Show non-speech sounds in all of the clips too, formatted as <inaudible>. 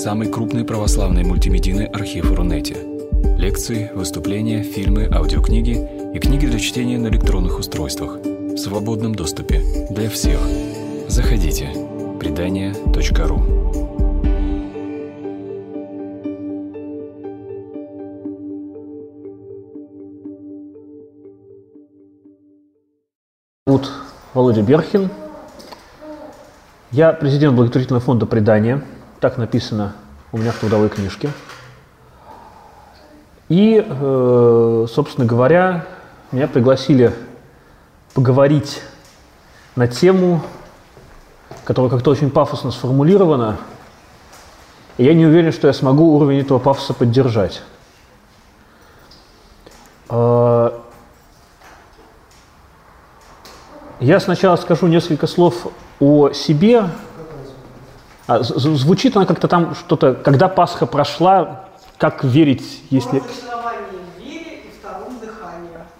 самый крупный православный мультимедийный архив Рунете. Лекции, выступления, фильмы, аудиокниги и книги для чтения на электронных устройствах в свободном доступе для всех. Заходите. Предания.ру зовут Володя Берхин. Я президент благотворительного фонда «Предание». Так написано у меня в трудовой книжке. И, э, собственно говоря, меня пригласили поговорить на тему, которая как-то очень пафосно сформулирована. И я не уверен, что я смогу уровень этого пафоса поддержать. Э, Я сначала скажу несколько слов о себе. А, звучит она как-то там что-то, когда Пасха прошла, как верить, если...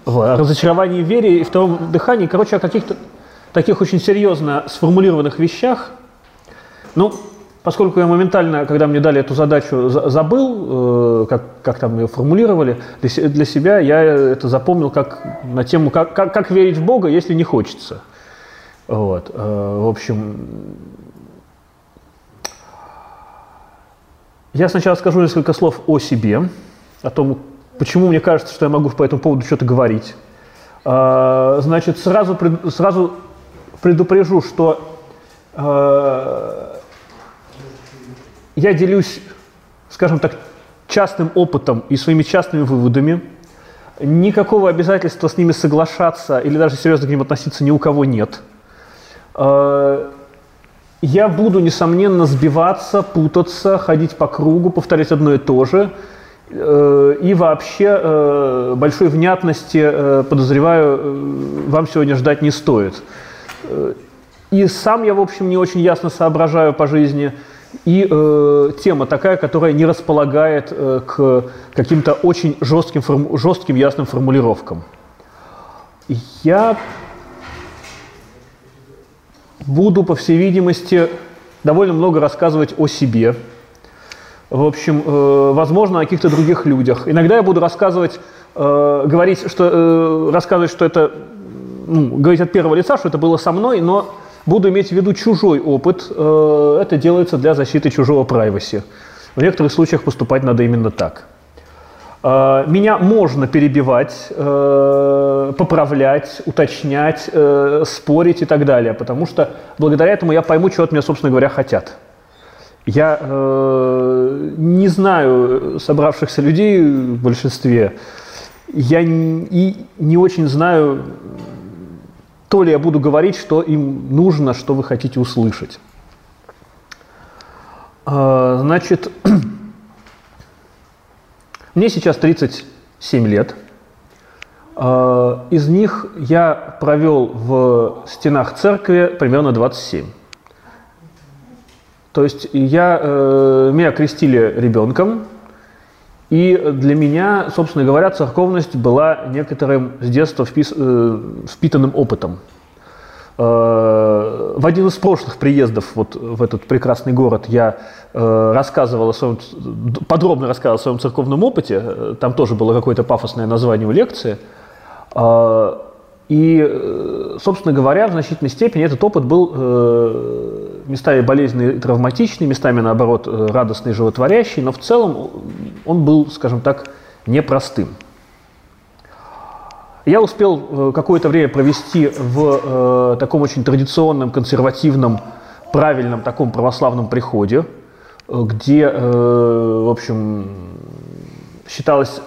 В разочаровании в вере и втором дыхании. Короче, о каких-то таких очень серьезно сформулированных вещах. Ну, Поскольку я моментально, когда мне дали эту задачу, забыл, э, как, как там ее формулировали, для себя я это запомнил как на тему, как, как, как верить в Бога, если не хочется. Вот. Э, в общем, я сначала скажу несколько слов о себе, о том, почему мне кажется, что я могу по этому поводу что-то говорить. Э, значит, сразу, сразу предупрежу, что я делюсь, скажем так, частным опытом и своими частными выводами. Никакого обязательства с ними соглашаться или даже серьезно к ним относиться ни у кого нет. Э, я буду, несомненно, сбиваться, путаться, ходить по кругу, повторять одно и то же. Э, и вообще э, большой внятности, подозреваю, вам сегодня ждать не стоит. И сам я, в общем, не очень ясно соображаю по жизни – и э, тема такая, которая не располагает э, к каким-то очень жестким, форму, жестким ясным формулировкам. Я буду, по всей видимости, довольно много рассказывать о себе. В общем, э, возможно, о каких-то других людях. Иногда я буду рассказывать, э, говорить, что, э, рассказывать, что это, ну, говорить от первого лица, что это было со мной, но буду иметь в виду чужой опыт, э, это делается для защиты чужого privacy. В некоторых случаях поступать надо именно так. Э, меня можно перебивать, э, поправлять, уточнять, спорить и так далее, потому что благодаря этому я пойму, чего от меня, собственно говоря, хотят. Я э, не знаю собравшихся людей в большинстве, я и не очень знаю то ли я буду говорить, что им нужно, что вы хотите услышать. Значит, <clears throat> мне сейчас 37 лет. А, из них я провел в стенах церкви примерно 27. То есть я, э, меня крестили ребенком, и для меня, собственно говоря, церковность была некоторым с детства э, впитанным опытом. Э, в один из прошлых приездов вот в этот прекрасный город я э, рассказывал о своем, подробно рассказывал о своем церковном опыте. Э, там тоже было какое-то пафосное название у лекции. И, собственно говоря, в значительной степени этот опыт был местами болезненный и травматичный, местами, наоборот, радостный и животворящий, но в целом он был, скажем так, непростым. Я успел какое-то время провести в э, таком очень традиционном, консервативном, правильном таком православном приходе, где, э, в общем, считалось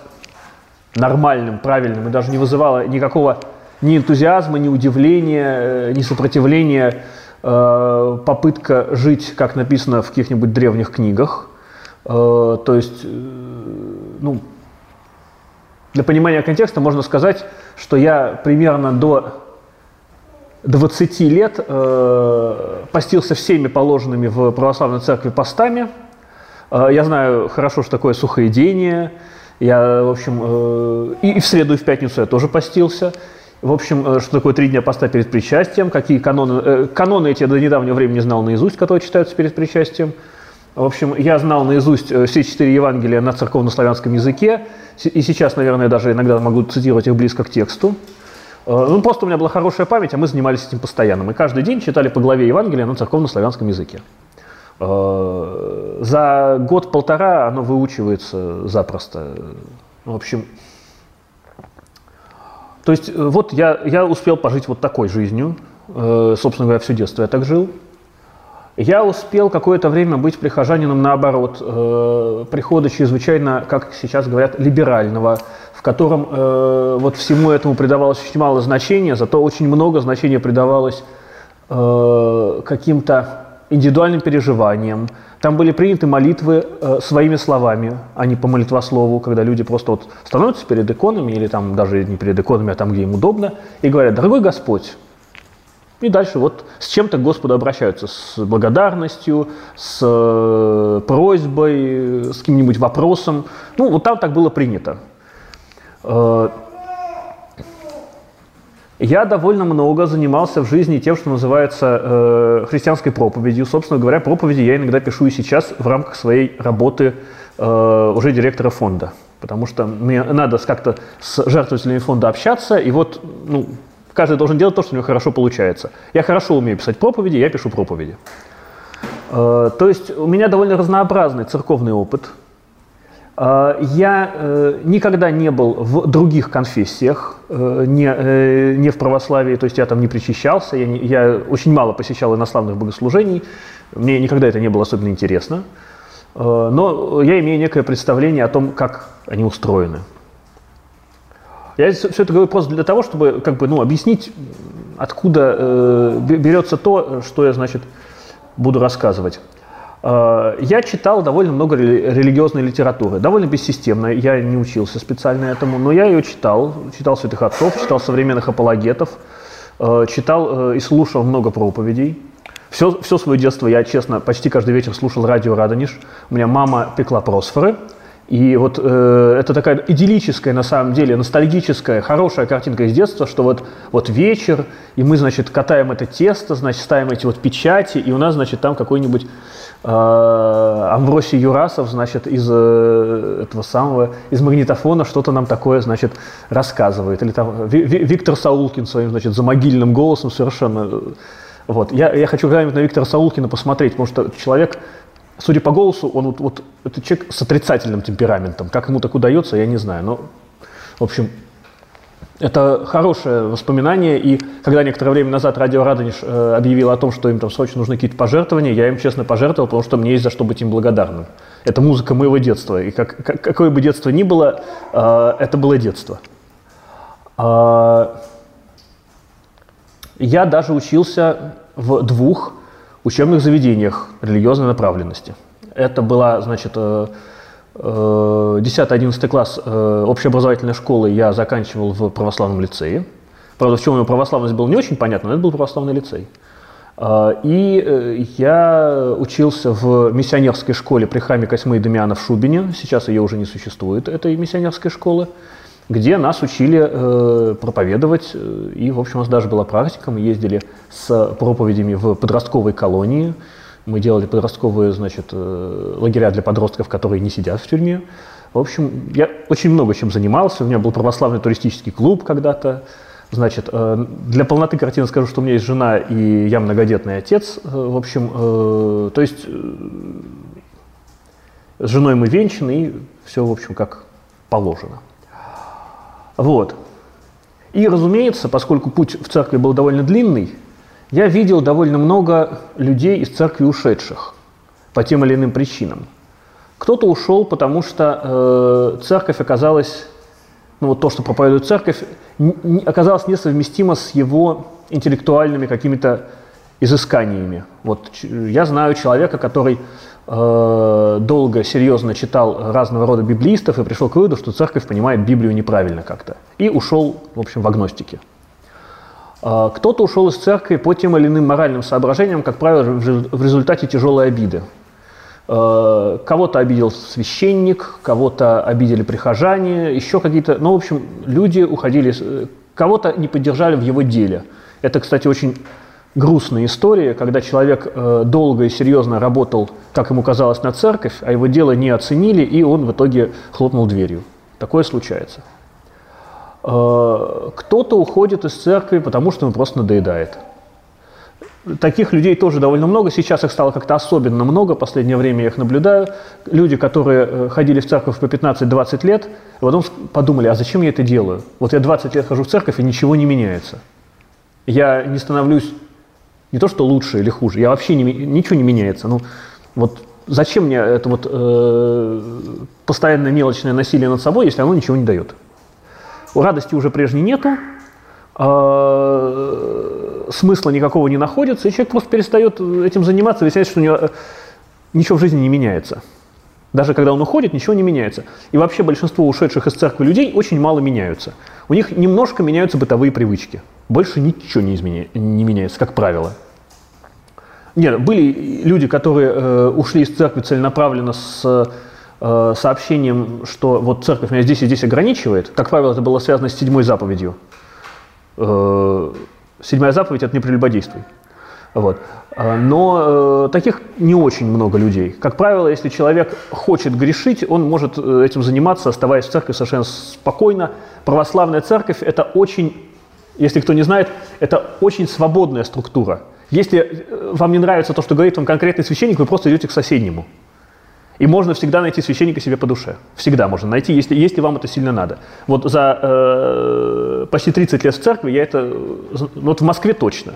нормальным, правильным и даже не вызывало никакого ни энтузиазма, ни удивления, э, ни сопротивления э, попытка жить, как написано в каких-нибудь древних книгах. Э, то есть, ну, для понимания контекста можно сказать, что я примерно до 20 лет постился всеми положенными в православной церкви постами. Я знаю хорошо, что такое сухоедение. Я, в общем, и в среду, и в пятницу я тоже постился. В общем, э, что такое три дня поста перед причастием, какие каноны... Э, каноны эти я до недавнего времени знал наизусть, которые читаются перед причастием. В общем, я знал наизусть э, все четыре Евангелия на церковно-славянском языке, и сейчас, наверное, даже иногда могу цитировать их близко к тексту. Э, ну, просто у меня была хорошая память, а мы занимались этим постоянно. Мы каждый день читали по главе Евангелия на церковно-славянском языке. Э, за год-полтора оно выучивается запросто. В общем, то есть вот я, я успел пожить вот такой жизнью. Собственно говоря, все детство я так жил. Я успел какое-то время быть прихожанином, наоборот, э, прихода чрезвычайно, как сейчас говорят, либерального, в котором э, вот всему этому придавалось очень мало значения, зато очень много значения придавалось э, каким-то индивидуальным переживаниям. Там были приняты молитвы э, своими словами, а не по молитвослову, когда люди просто вот становятся перед иконами, или там даже не перед иконами, а там, где им удобно, и говорят, дорогой Господь, и дальше вот с чем-то к Господу обращаются, с благодарностью, с э, просьбой, с каким-нибудь вопросом. Ну, вот там так было принято. Э, я довольно много занимался в жизни тем, что называется э, христианской проповедью. Собственно говоря, проповеди я иногда пишу и сейчас в рамках своей работы э, уже директора фонда. Потому что мне надо как-то с жертвователями фонда общаться, и вот ну, Каждый должен делать то, что у него хорошо получается. Я хорошо умею писать проповеди, я пишу проповеди. Э, то есть у меня довольно разнообразный церковный опыт. Э, я э, никогда не был в других конфессиях, не, не в православии, то есть я там не причащался, я, не, я очень мало посещал иностранных богослужений, мне никогда это не было особенно интересно. Но я имею некое представление о том, как они устроены. Я все это говорю просто для того, чтобы как бы, ну, объяснить, откуда э, берется то, что я, значит, буду рассказывать. Э, я читал довольно много религиозной литературы, довольно бессистемно, я не учился специально этому, но я ее читал, читал святых отцов, читал современных апологетов, э, читал э, и слушал много проповедей. Все, все свое детство я, честно, почти каждый вечер слушал радио «Радонеж». У меня мама пекла просфоры, и вот э, это такая идиллическая, на самом деле, ностальгическая, хорошая картинка из детства, что вот, вот вечер, и мы, значит, катаем это тесто, значит, ставим эти вот печати, и у нас, значит, там какой-нибудь э, Амвросий Юрасов, значит, из э, этого самого, из магнитофона что-то нам такое, значит, рассказывает. Или там Виктор Саулкин своим, значит, замогильным голосом совершенно... Э, вот. Я, я хочу когда-нибудь на Виктора Саулкина посмотреть, потому что человек Судя по голосу, он вот, вот это человек с отрицательным темпераментом. Как ему так удается, я не знаю. Но, в общем, это хорошее воспоминание, и когда некоторое время назад Радио Радонеж э, объявил о том, что им там срочно нужны какие-то пожертвования, я им честно пожертвовал, потому что мне есть за что быть им благодарным. Это музыка моего детства, и как, как, какое бы детство ни было, э, это было детство. Э, я даже учился в двух учебных заведениях религиозной направленности. Это была, значит, 10-11 э, класс э, общеобразовательной школы я заканчивал в православном лицее. Правда, в чем его православность была не очень понятна, но это был православный лицей. Э, и я учился в миссионерской школе при храме Косьмы и Дамиана в Шубине. Сейчас ее уже не существует, этой миссионерской школы где нас учили э, проповедовать, э, и, в общем, у нас даже была практика, мы ездили с проповедями в подростковой колонии, мы делали подростковые, значит, э, лагеря для подростков, которые не сидят в тюрьме. В общем, я очень много чем занимался, у меня был православный туристический клуб когда-то, Значит, э, для полноты картины скажу, что у меня есть жена и я многодетный отец. Э, в общем, то есть с женой мы венчаны, и все, в общем, как положено. Вот. И, разумеется, поскольку путь в церкви был довольно длинный, я видел довольно много людей из церкви ушедших по тем или иным причинам. Кто-то ушел, потому что э, церковь оказалась, ну вот то, что проповедует церковь, не, оказалось несовместимо с его интеллектуальными какими-то изысканиями. Вот я знаю человека, который Э, долго, серьезно читал разного рода библистов и пришел к выводу, что церковь понимает Библию неправильно как-то. И ушел, в общем, в агностике. Э, кто-то ушел из церкви по тем или иным моральным соображениям, как правило, в результате тяжелой обиды. Э, кого-то обидел священник, кого-то обидели прихожане, еще какие-то... Ну, в общем, люди уходили... Кого-то не поддержали в его деле. Это, кстати, очень грустные истории, когда человек э, долго и серьезно работал, как ему казалось, на церковь, а его дело не оценили, и он в итоге хлопнул дверью. Такое случается. Э, кто-то уходит из церкви, потому что ему просто надоедает. Таких людей тоже довольно много. Сейчас их стало как-то особенно много. В последнее время я их наблюдаю. Люди, которые э, ходили в церковь по 15-20 лет, потом подумали, а зачем я это делаю? Вот я 20 лет хожу в церковь, и ничего не меняется. Я не становлюсь не то, что лучше или хуже, я вообще не, ничего не меняется. Ну, вот зачем мне это вот э, постоянное мелочное насилие над собой, если оно ничего не дает? Радости уже прежней нету, э, смысла никакого не находится, и человек просто перестает этим заниматься, выясняется, что у него э, ничего в жизни не меняется. Даже когда он уходит, ничего не меняется. И вообще большинство ушедших из церкви людей очень мало меняются. У них немножко меняются бытовые привычки. Больше ничего не, изменя... не меняется, как правило. Нет, были люди, которые э, ушли из церкви целенаправленно с э, сообщением, что вот церковь меня здесь и здесь ограничивает. Как правило, это было связано с седьмой заповедью. Э, седьмая заповедь – это не прелюбодействуй. Вот. А, но э, таких не очень много людей. Как правило, если человек хочет грешить, он может э, этим заниматься, оставаясь в церкви совершенно спокойно. Православная церковь – это очень, если кто не знает, это очень свободная структура. Если э, вам не нравится то, что говорит вам конкретный священник, вы просто идете к соседнему. И можно всегда найти священника себе по душе. Всегда можно найти, если, если вам это сильно надо. Вот за э, почти 30 лет в церкви я это... Ну, вот в Москве точно.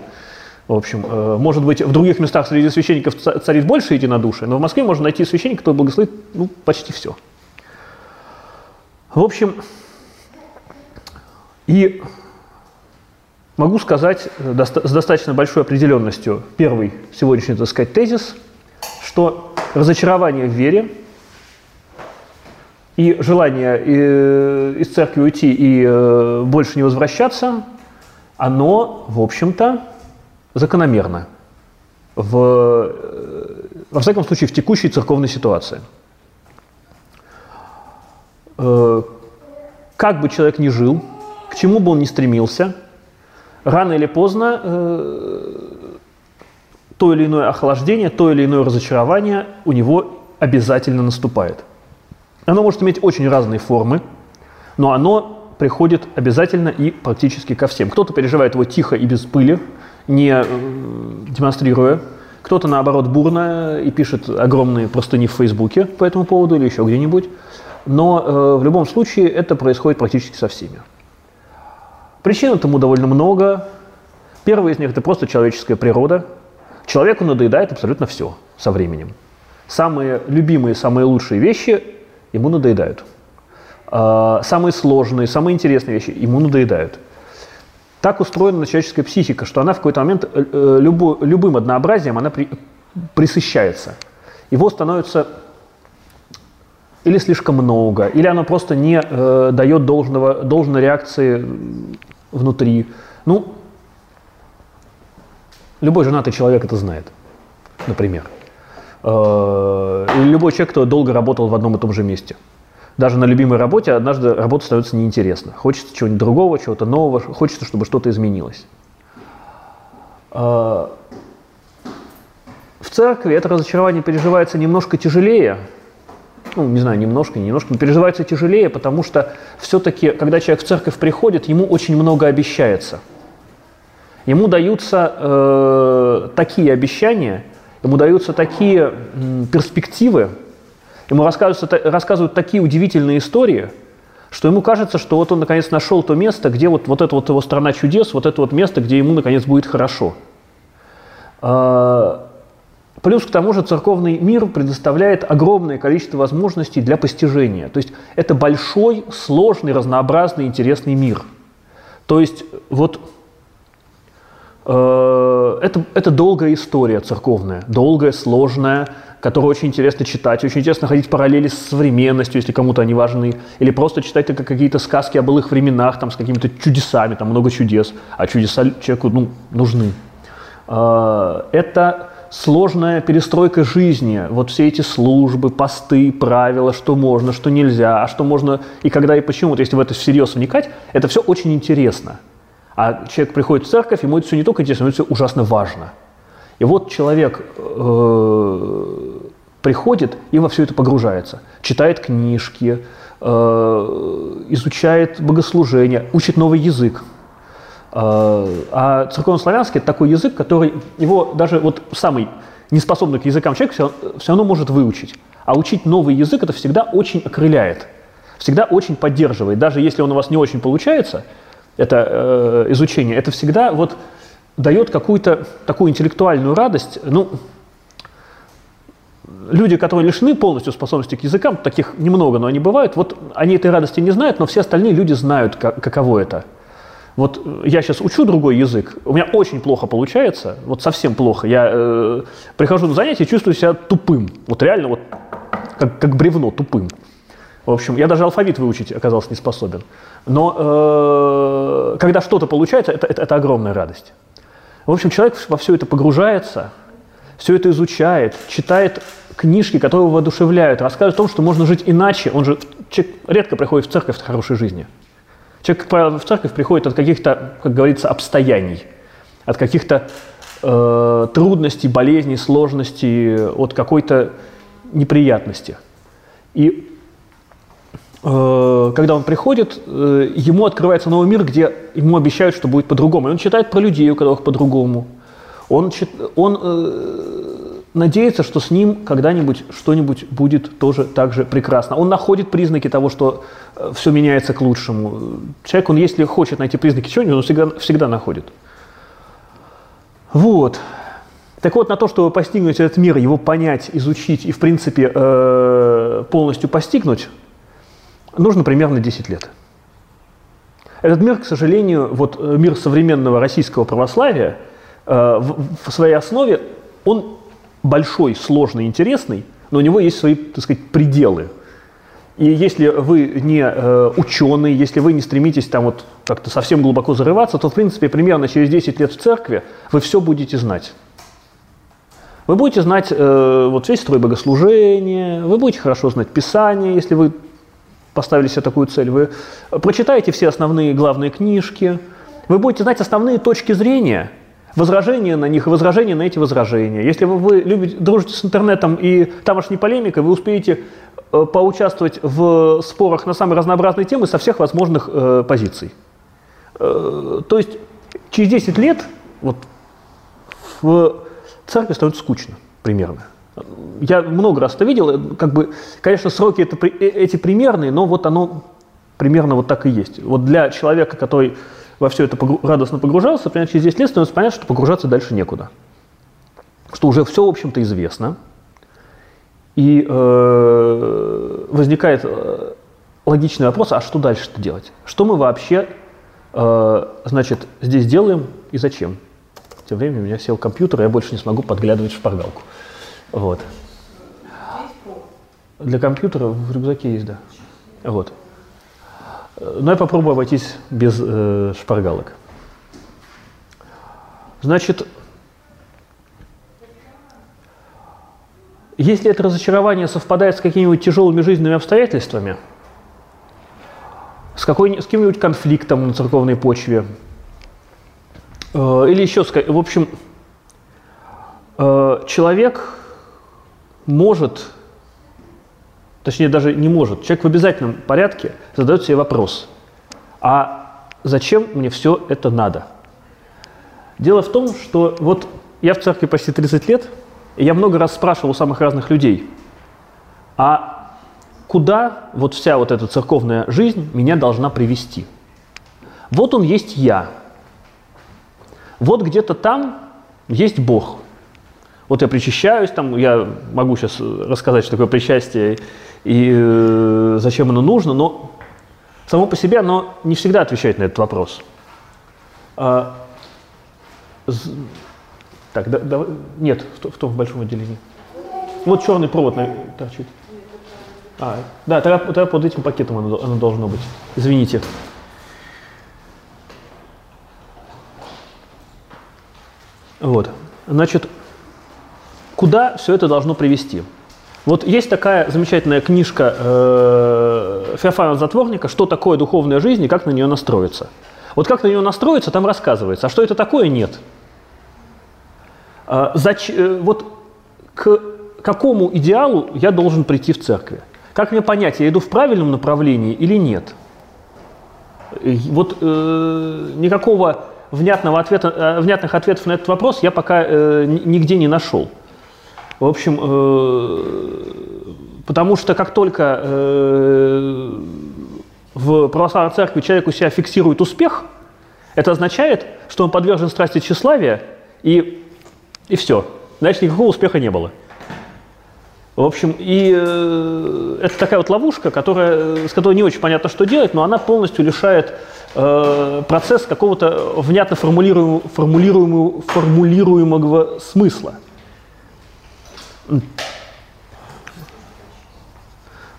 В общем, э, может быть, в других местах среди священников царит больше единодушия, но в Москве можно найти священника, который благословит ну, почти все. В общем, и могу сказать э, с достаточно большой определенностью первый сегодняшний, так сказать, тезис, что разочарование в вере и желание э, из церкви уйти и больше не возвращаться, оно, в общем-то, закономерно, в, э, во всяком случае, в текущей церковной ситуации. Э, как бы человек ни жил, к чему бы он ни стремился, рано или поздно э, то или иное охлаждение, то или иное разочарование у него обязательно наступает. Оно может иметь очень разные формы, но оно приходит обязательно и практически ко всем. Кто-то переживает его тихо и без пыли, не э, демонстрируя. Кто-то, наоборот, бурно и пишет огромные простыни в Фейсбуке по этому поводу или еще где-нибудь. Но э, в любом случае это происходит практически со всеми. Причин этому довольно много. Первая из них – это просто человеческая природа. Человеку надоедает абсолютно все со временем. Самые любимые, самые лучшие вещи ему надоедают. А, самые сложные, самые интересные вещи ему надоедают. Так устроена человеческая психика, что она в какой-то момент э, э, любо, любым однообразием она при, присыщается. Его становится или слишком много, или оно просто не э, дает должного, должной реакции внутри. Ну, любой женатый человек это знает, например. Э, или любой человек, кто долго работал в одном и том же месте – даже на любимой работе однажды работа становится неинтересна. Хочется чего-нибудь другого, чего-то нового, хочется, чтобы что-то изменилось. А, в церкви это разочарование переживается немножко тяжелее, ну, не знаю, немножко, не немножко, но переживается тяжелее, потому что все-таки, когда человек в церковь приходит, ему очень много обещается. Ему даются э, такие обещания, ему даются такие э, перспективы, Ему рассказывают, рассказывают такие удивительные истории, что ему кажется, что вот он наконец нашел то место, где вот, вот это вот его страна чудес, вот это вот место, где ему наконец будет хорошо. А, плюс к тому же церковный мир предоставляет огромное количество возможностей для постижения. То есть это большой, сложный, разнообразный, интересный мир. То есть вот э, это, это долгая история церковная, долгая, сложная, которые очень интересно читать, очень интересно ходить параллели с современностью, если кому-то они важны, или просто читать только какие-то сказки о былых временах, там, с какими-то чудесами, там много чудес, а чудеса человеку ну, нужны. А, это сложная перестройка жизни, вот все эти службы, посты, правила, что можно, что нельзя, а что можно и когда и почему. Вот если в это всерьез вникать, это все очень интересно. А человек приходит в церковь, ему это все не только интересно, но это все ужасно важно. И вот человек э, приходит и во все это погружается. Читает книжки, э, изучает богослужение, учит новый язык. Э, а церковнославянский – это такой язык, который его даже вот самый неспособный к языкам человек все, все равно может выучить. А учить новый язык – это всегда очень окрыляет, всегда очень поддерживает. Даже если он у вас не очень получается, это э, изучение, это всегда вот дает какую-то такую интеллектуальную радость. Ну, люди, которые лишены полностью способности к языкам, таких немного, но они бывают, вот они этой радости не знают, но все остальные люди знают, как, каково это. Вот я сейчас учу другой язык, у меня очень плохо получается, вот совсем плохо. Я э, прихожу на занятия и чувствую себя тупым, вот реально вот как, как бревно тупым. В общем, я даже алфавит выучить оказался не способен. Но э, когда что-то получается, это, это, это огромная радость. В общем, человек во все это погружается, все это изучает, читает книжки, которые его воодушевляют, рассказывает о том, что можно жить иначе. Он же человек редко приходит в церковь с хорошей жизни. Человек, как правило, в церковь приходит от каких-то, как говорится, обстояний, от каких-то э, трудностей, болезней, сложностей, от какой-то неприятности. И когда он приходит, э, ему открывается новый мир, где ему обещают, что будет по-другому. И он читает про людей, у которых по-другому. Он, он э, надеется, что с ним когда-нибудь что-нибудь будет тоже так же прекрасно. Он находит признаки того, что э, все меняется к лучшему. Человек, он если хочет найти признаки чего-нибудь, он всегда, всегда находит. Вот. Так вот, на то, чтобы постигнуть этот мир, его понять, изучить и, в принципе, э, полностью постигнуть, нужно примерно 10 лет. Этот мир, к сожалению, вот э, мир современного российского православия, в своей основе, он большой, сложный, интересный, но у него есть свои, так сказать, пределы. И если вы не э, ученый, если вы не стремитесь там вот как-то совсем глубоко зарываться, то, в принципе, примерно через 10 лет в церкви вы все будете знать. Вы будете знать э, вот весь строй богослужения, вы будете хорошо знать Писание, если вы поставили себе такую цель. Вы прочитаете все основные главные книжки, вы будете знать основные точки зрения – возражения на них и возражения на эти возражения. Если вы, вы любите, дружите с интернетом и тамошней полемикой, вы успеете э, поучаствовать в спорах на самые разнообразные темы со всех возможных э, позиций. Э, то есть через 10 лет вот, в церкви становится скучно примерно. Я много раз это видел, э, как бы, конечно, сроки это, э, эти примерные, но вот оно примерно вот так и есть. Вот для человека, который во все это радостно погружался, примерно через 10 лет становится понятно, что погружаться дальше некуда. Что уже все, в общем-то, известно. И э, возникает э, логичный вопрос, а что дальше-то делать? Что мы вообще, э, значит, здесь делаем и зачем? Тем временем у меня сел компьютер, и я больше не смогу подглядывать в шпаргалку. Вот. Для компьютера в рюкзаке есть, да. Вот. Но я попробую обойтись без э, шпаргалок. Значит, если это разочарование совпадает с какими-нибудь тяжелыми жизненными обстоятельствами, с, какой, с каким-нибудь конфликтом на церковной почве, э, или еще, в общем, э, человек может точнее даже не может, человек в обязательном порядке задает себе вопрос, а зачем мне все это надо? Дело в том, что вот я в церкви почти 30 лет, и я много раз спрашивал у самых разных людей, а куда вот вся вот эта церковная жизнь меня должна привести? Вот он есть я. Вот где-то там есть Бог. Вот я причащаюсь, там я могу сейчас рассказать, что такое причастие, и э, зачем оно нужно, но само по себе оно не всегда отвечает на этот вопрос. А, з, так, да, да, нет, в, в том в большом отделении. Вот черный провод на, торчит. А, да, тогда, тогда под этим пакетом оно, оно должно быть. Извините. Вот. Значит, куда все это должно привести? Вот есть такая замечательная книжка э, Феофана Затворника «Что такое духовная жизнь и как на нее настроиться». Вот как на него настроиться, там рассказывается. А что это такое, нет. А, зач... Э, вот к какому идеалу я должен прийти в церкви? Как мне понять, я иду в правильном направлении или нет? Вот э, никакого внятного ответа, э, внятных ответов на этот вопрос я пока э, нигде не нашел. В общем, э, потому что как только э, в православной церкви человек у себя фиксирует успех, это означает, что он подвержен страсти тщеславия, и, и все. Значит, никакого успеха не было. В общем, и э, это такая вот ловушка, которая, с которой не очень понятно, что делать, но она полностью лишает э, процесс какого-то внятно формулируемого, формулируемого, формулируемого смысла.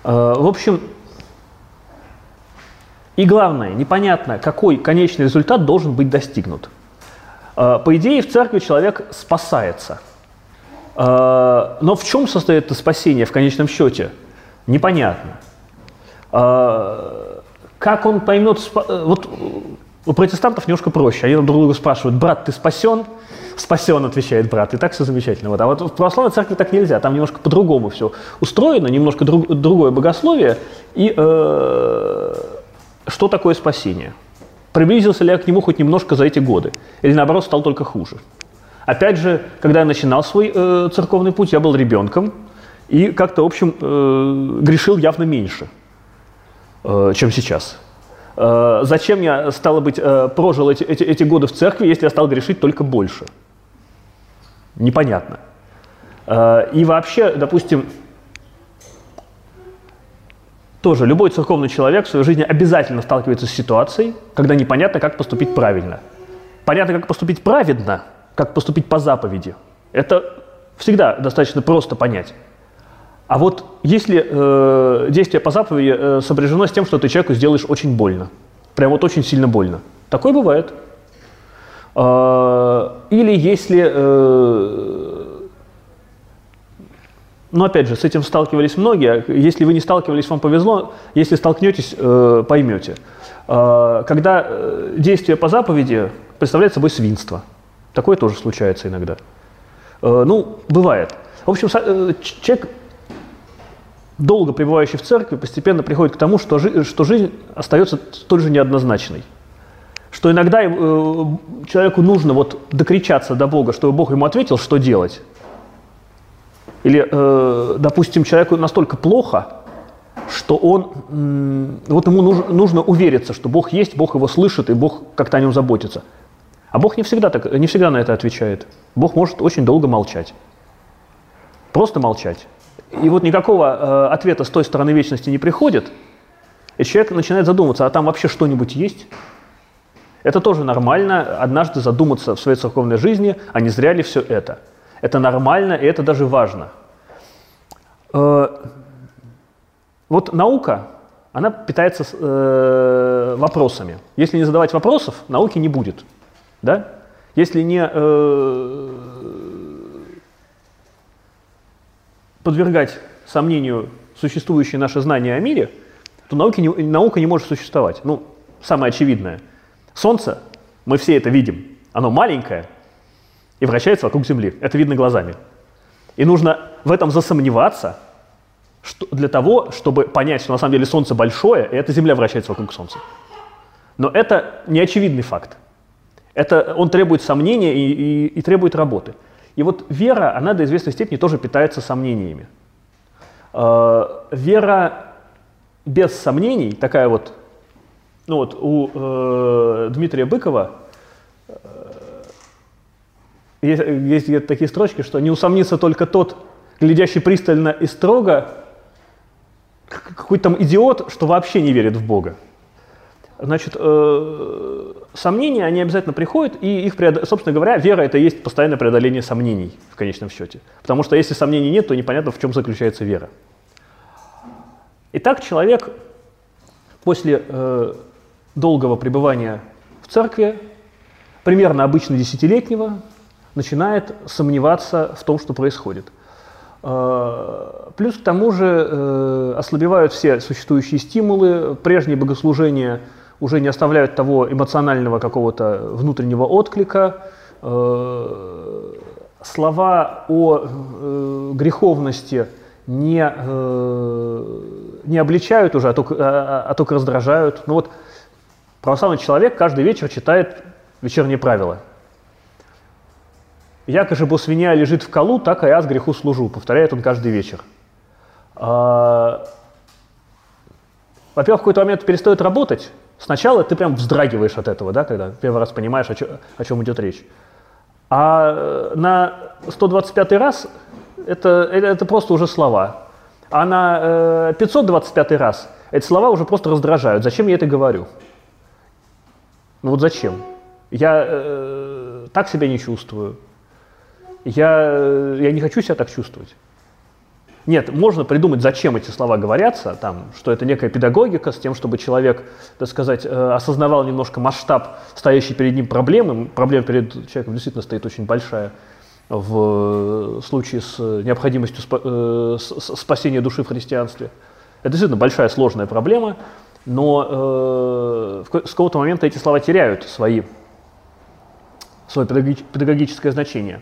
Э, в общем, и главное, непонятно, какой конечный результат должен быть достигнут. Э, по идее, в церкви человек спасается. Э, но в чем состоит это спасение в конечном счете? Непонятно. Как он поймет... Вот у протестантов немножко проще. Они друг друга спрашивают, брат, ты спасен? Спасен, отвечает брат, и так все замечательно. Вот. А вот в православной церкви так нельзя, там немножко по-другому все устроено, немножко друг, другое богословие. И э, что такое спасение? Приблизился ли я к нему хоть немножко за эти годы? Или наоборот стал только хуже? Опять же, когда я начинал свой э, церковный путь, я был ребенком и как-то, в общем, э, грешил явно меньше, э, чем сейчас. Э, зачем я, стало быть, э, прожил эти, эти, эти годы в церкви, если я стал грешить только больше? Непонятно. Э, и вообще, допустим, тоже любой церковный человек в своей жизни обязательно сталкивается с ситуацией, когда непонятно, как поступить правильно. Понятно, как поступить праведно, как поступить по заповеди. Это всегда достаточно просто понять. А вот если э, действие по заповеди э, сопряжено с тем, что ты человеку сделаешь очень больно, прям вот очень сильно больно, такое бывает. А, или если, э, ну опять же, с этим сталкивались многие, если вы не сталкивались, вам повезло, если столкнетесь, э, поймете. А, когда э, действие по заповеди представляет собой свинство. Такое тоже случается иногда. Ну, бывает. В общем, человек, долго пребывающий в церкви, постепенно приходит к тому, что, что жизнь остается столь же неоднозначной что иногда э, человеку нужно вот докричаться до Бога, чтобы Бог ему ответил, что делать. Или, э, допустим, человеку настолько плохо, что он, э, вот ему нужно, нужно увериться, что Бог есть, Бог его слышит, и Бог как-то о нем заботится. А Бог не всегда, так, не всегда на это отвечает. Бог может очень долго молчать. Просто молчать. И вот никакого э, ответа с той стороны вечности не приходит, и человек начинает задумываться, а там вообще что-нибудь есть? Это тоже нормально, однажды задуматься в своей церковной жизни, а не зря ли все это. Это нормально, и это даже важно. Э, вот наука, она питается э, вопросами. Если не задавать вопросов, науки не будет. Да? Если не э, подвергать сомнению существующие наши знания о мире, то науки не, наука не может существовать. Ну, самое очевидное – Солнце, мы все это видим, оно маленькое и вращается вокруг Земли. Это видно глазами. И нужно в этом засомневаться что, для того, чтобы понять, что на самом деле Солнце большое, и эта Земля вращается вокруг Солнца. Но это не очевидный факт. Это, он требует сомнения и, и, и требует работы. И вот вера, она до известной степени тоже питается сомнениями. Э, вера без сомнений, такая вот ну вот у э, Дмитрия Быкова э, есть, есть такие строчки, что не усомнится только тот, глядящий пристально и строго, какой-то там идиот, что вообще не верит в Бога. Значит, э, сомнения, они обязательно приходят, и их, собственно говоря, вера это и есть постоянное преодоление сомнений в конечном счете. Потому что если сомнений нет, то непонятно, в чем заключается вера. Итак, человек после э, долгого пребывания в церкви, примерно обычно десятилетнего, начинает сомневаться в том, что происходит. Э, плюс к тому же э, ослабевают все существующие стимулы, прежние богослужения уже не оставляют того эмоционального какого-то внутреннего отклика. Э, слова о греховности не, не обличают уже, а только, а, а только раздражают. Ну вот православный человек каждый вечер читает вечерние правила. «Яко же бо свинья лежит в колу, так и я с греху служу», повторяет он каждый вечер. А, во-первых, в какой-то момент перестает работать. Сначала ты прям вздрагиваешь от этого, да, когда первый раз понимаешь, о, чё, о чем идет речь. А э, на 125 раз это, это, это просто уже слова. А на э, 525 раз эти слова уже просто раздражают. Зачем я это говорю? Ну вот зачем? Я э, так себя не чувствую. Я, э, я не хочу себя так чувствовать. Нет, можно придумать, зачем эти слова говорятся, там, что это некая педагогика с тем, чтобы человек, так сказать, э, осознавал немножко масштаб стоящей перед ним проблемы. Проблема перед человеком действительно стоит очень большая в случае с необходимостью э, спасения души в христианстве. Это действительно большая сложная проблема, но э, с какого-то момента эти слова теряют свои, свое педагогическое значение.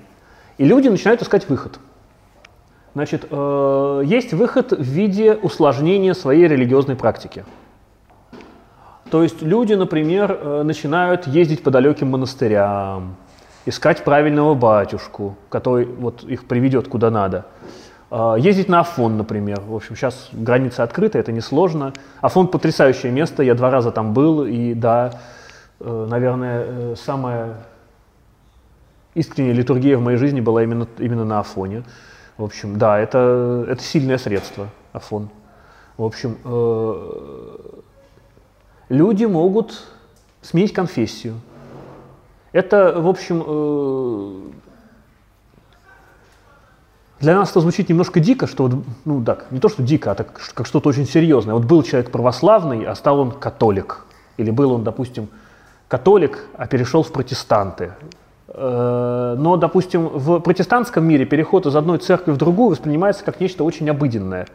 И люди начинают искать выход. Значит, э, есть выход в виде усложнения своей религиозной практики. То есть люди, например, начинают ездить по далеким монастырям, искать правильного батюшку, который вот их приведет куда надо. А, ездить на Афон, например. В общем, сейчас граница открыта, это несложно. Афон потрясающее место, я два раза там был, и да, э, наверное, э, самая искренняя литургия в моей жизни была именно, именно на Афоне. В общем, да, это, это сильное средство, Афон. В общем, э, люди могут сменить конфессию. Это, в общем, для нас это звучит немножко дико, что вот, ну так, не то что дико, а так, как что-то очень серьезное. Вот был человек православный, а стал он католик. Или был он, допустим, католик, а перешел в протестанты. Э, но, допустим, в протестантском мире переход из одной церкви в другую воспринимается как нечто очень обыденное.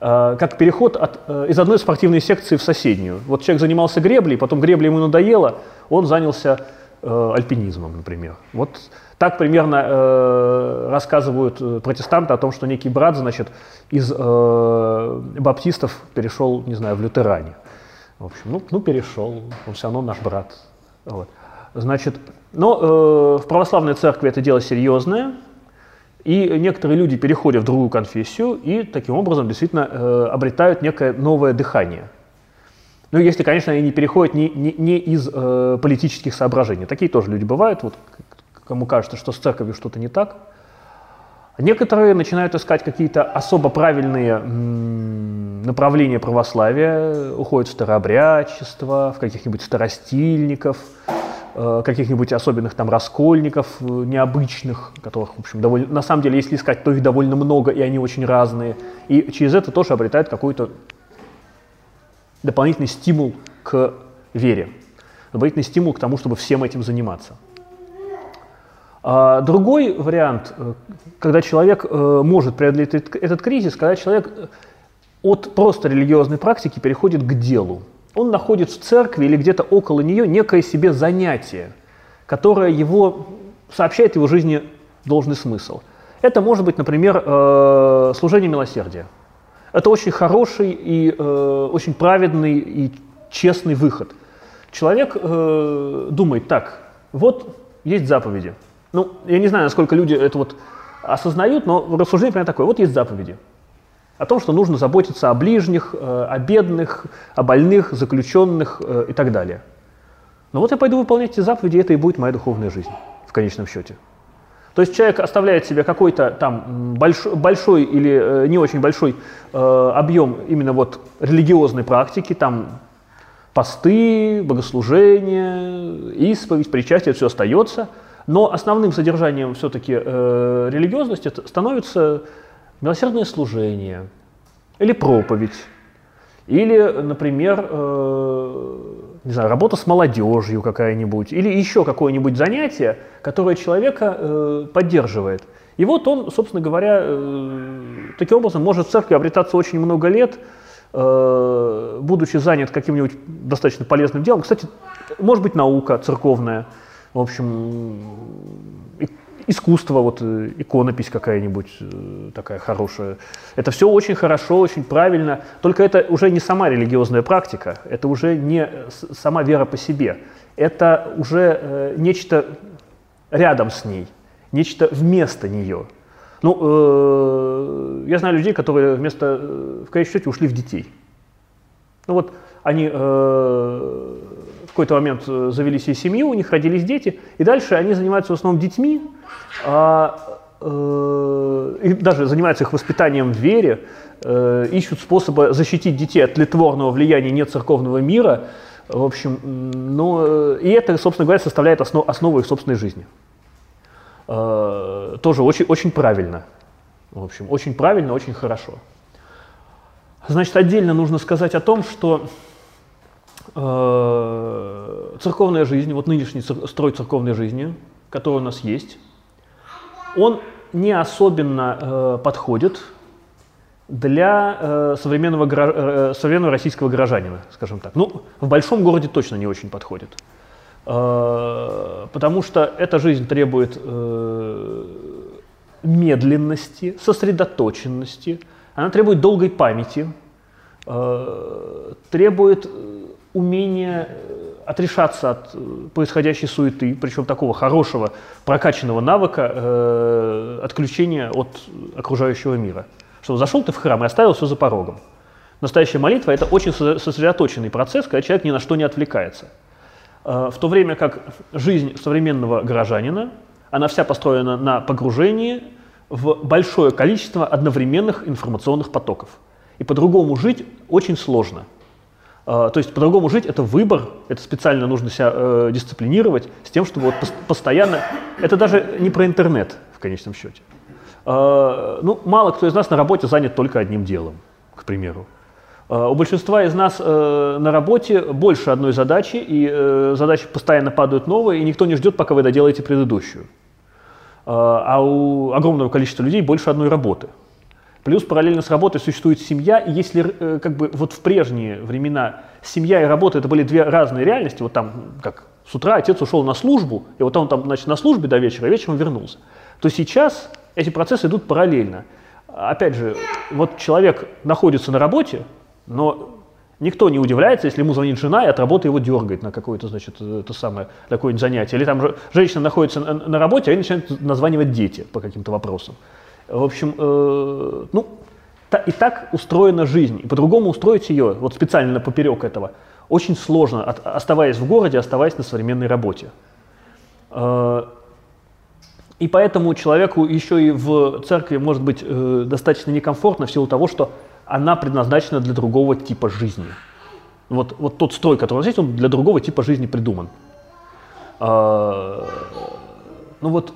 Э, как переход от, из одной спортивной секции в соседнюю. Вот человек занимался греблей, потом гребля ему надоело, он занялся Э, альпинизмом, например. Вот так примерно э, рассказывают э, протестанты о том, что некий брат, значит, из э, баптистов перешел, не знаю, в лютеране. В общем, ну, ну перешел, он все равно наш брат. Вот. Значит, но э, в православной церкви это дело серьезное, и некоторые люди переходят в другую конфессию и таким образом действительно э, обретают некое новое дыхание. Ну, если, конечно, они не переходят не, не, не из э, политических соображений. Такие тоже люди бывают, вот, кому кажется, что с церковью что-то не так. Некоторые начинают искать какие-то особо правильные направления православия, уходят в старообрядчество, в каких-нибудь старостильников, э, каких-нибудь особенных там раскольников э, необычных, которых, в общем, довольно, на самом деле, если искать, то их довольно много, и они очень разные. И через это тоже обретают какую-то дополнительный стимул к вере, дополнительный стимул к тому, чтобы всем этим заниматься. А другой вариант, э, когда человек э, может преодолеть этот кризис, когда человек э, от просто религиозной практики переходит к делу. Он находит в церкви или где-то около нее некое себе занятие, которое его сообщает его жизни должный смысл. Это может быть, например, служение милосердия. Это очень хороший и очень праведный и честный выход. Человек думает, так, вот есть заповеди. Ну, я не знаю, насколько люди это вот осознают, но рассуждение примерно такое. Вот есть заповеди. О том, что нужно заботиться о ближних, э, о бедных, о больных, заключенных э, и так далее. Но вот я пойду выполнять эти заповеди, и это и будет моя духовная жизнь в конечном счете. То есть человек оставляет себе какой-то там большой, большой или э, не очень большой объем именно вот религиозной практики, там посты, богослужения, исповедь, причастие, все остается, но основным содержанием все-таки э, религиозности становится милосердное служение или проповедь, или, например, э, не знаю, работа с молодежью какая-нибудь, или еще какое-нибудь занятие, которое человека э, поддерживает. И вот он, собственно говоря, э, таким образом может в церкви обретаться очень много лет, э, будучи занят каким-нибудь достаточно полезным делом, кстати, может быть наука церковная, в общем, искусство, вот э, иконопись какая-нибудь э, такая хорошая. Это все очень хорошо, очень правильно, только это уже не сама религиозная практика, это уже не сама вера по себе, это уже э, нечто рядом с ней, нечто вместо нее. Ну, э, я знаю людей, которые вместо, э, в конечном счете, ушли в детей. Ну вот они э, какой-то момент э, завели себе семью, у них родились дети, и дальше они занимаются в основном детьми, а, э, и даже занимаются их воспитанием в вере, э, ищут способы защитить детей от литворного влияния нецерковного мира, в общем, ну, и это, собственно говоря, составляет основ, основу их собственной жизни. Э, тоже очень, очень правильно. В общем, очень правильно, очень хорошо. Значит, отдельно нужно сказать о том, что церковная жизнь, вот нынешний строй церковной жизни, который у нас есть, он не особенно э, подходит для э, современного, э, современного российского горожанина, скажем так. Ну, в большом городе точно не очень подходит. Э, потому что эта жизнь требует э, медленности, сосредоточенности, она требует долгой памяти, э, требует умения отрешаться от происходящей суеты, причем такого хорошего, прокачанного навыка отключения от окружающего мира. Что зашел ты в храм и оставил все за порогом. Настоящая молитва – это очень сосредоточенный процесс, когда человек ни на что не отвлекается – Э, в то время как жизнь современного горожанина, она вся построена на погружении в большое количество одновременных информационных потоков. И по-другому жить очень сложно. Э, то есть по-другому жить это выбор, это специально нужно себя э, дисциплинировать с тем, чтобы вот постоянно... Это даже не про интернет в конечном счете. Э, ну, мало кто из нас на работе занят только одним делом, к примеру. Э, у большинства из нас э, на работе больше одной задачи, и э, задачи постоянно падают новые, и никто не ждет, пока вы доделаете предыдущую. Э, а у огромного количества людей больше одной работы. Плюс параллельно с работой существует семья, и если э, как бы вот в прежние времена семья и работа это были две разные реальности, вот там как с утра отец ушел на службу, и вот он там значит, на службе до вечера, и вечером вернулся, то сейчас эти процессы идут параллельно. Опять же, вот человек находится на работе, но никто не удивляется, если ему звонит жена и от работы его дергает на какое-то, значит, это самое, такое занятие. Или там женщина находится на работе, а ей начинают названивать дети по каким-то вопросам. В общем, э, ну, и так устроена жизнь. И по-другому устроить ее, вот специально поперек этого, очень сложно, оставаясь в городе, оставаясь на современной работе. Э, и поэтому человеку еще и в церкви может быть э, достаточно некомфортно в силу того, что она предназначена для другого типа жизни. Вот, вот тот строй, который здесь, он для другого типа жизни придуман. Ну вот,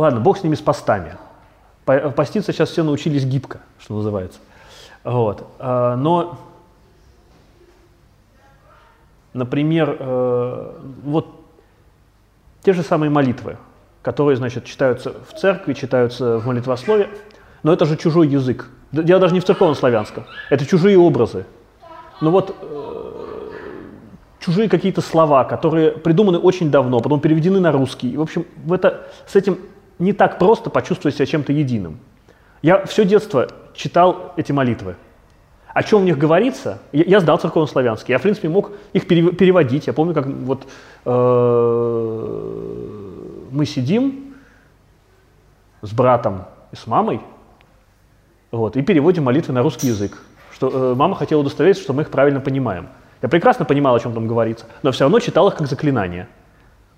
ладно, бог с ними с постами. Поститься сейчас все научились гибко, что называется. Вот. А, но, например, э, вот те же самые молитвы – которые, значит, читаются в церкви, читаются в молитвослове, но это же чужой язык. Дело даже не в церковном славянском, это чужие образы. Ну вот э, чужие какие-то слова, которые придуманы очень давно, потом переведены на русский. В общем, в это, с этим не так просто почувствовать себя чем-то единым. Я все детство читал эти молитвы. О чем в них говорится? Я, я знал церковно-славянский. Я, в принципе, мог их переводить. Я помню, как вот э, мы сидим с братом и с мамой вот, и переводим молитвы на русский язык. Что, э, мама хотела удостовериться, что мы их правильно понимаем. Я прекрасно понимал, о чем там говорится, но все равно читал их как заклинание.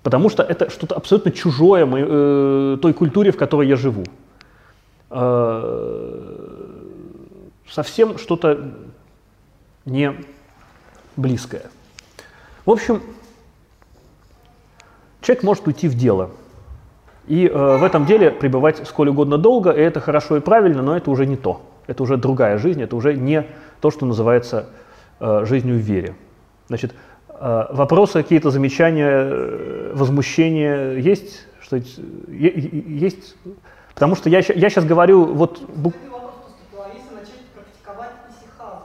Потому что это что-то абсолютно чужое мы, э, той культуре, в которой я живу. Э, совсем что-то не близкое. В общем, человек может уйти в дело – и э, в этом деле пребывать сколь угодно долго, и это хорошо и правильно, но это уже не то. Это уже другая жизнь, это уже не то, что называется э, жизнью в вере. Значит, вопросы, какие-то замечания, э, возмущения есть? Что, есть Потому что я, я сейчас говорю вот... А?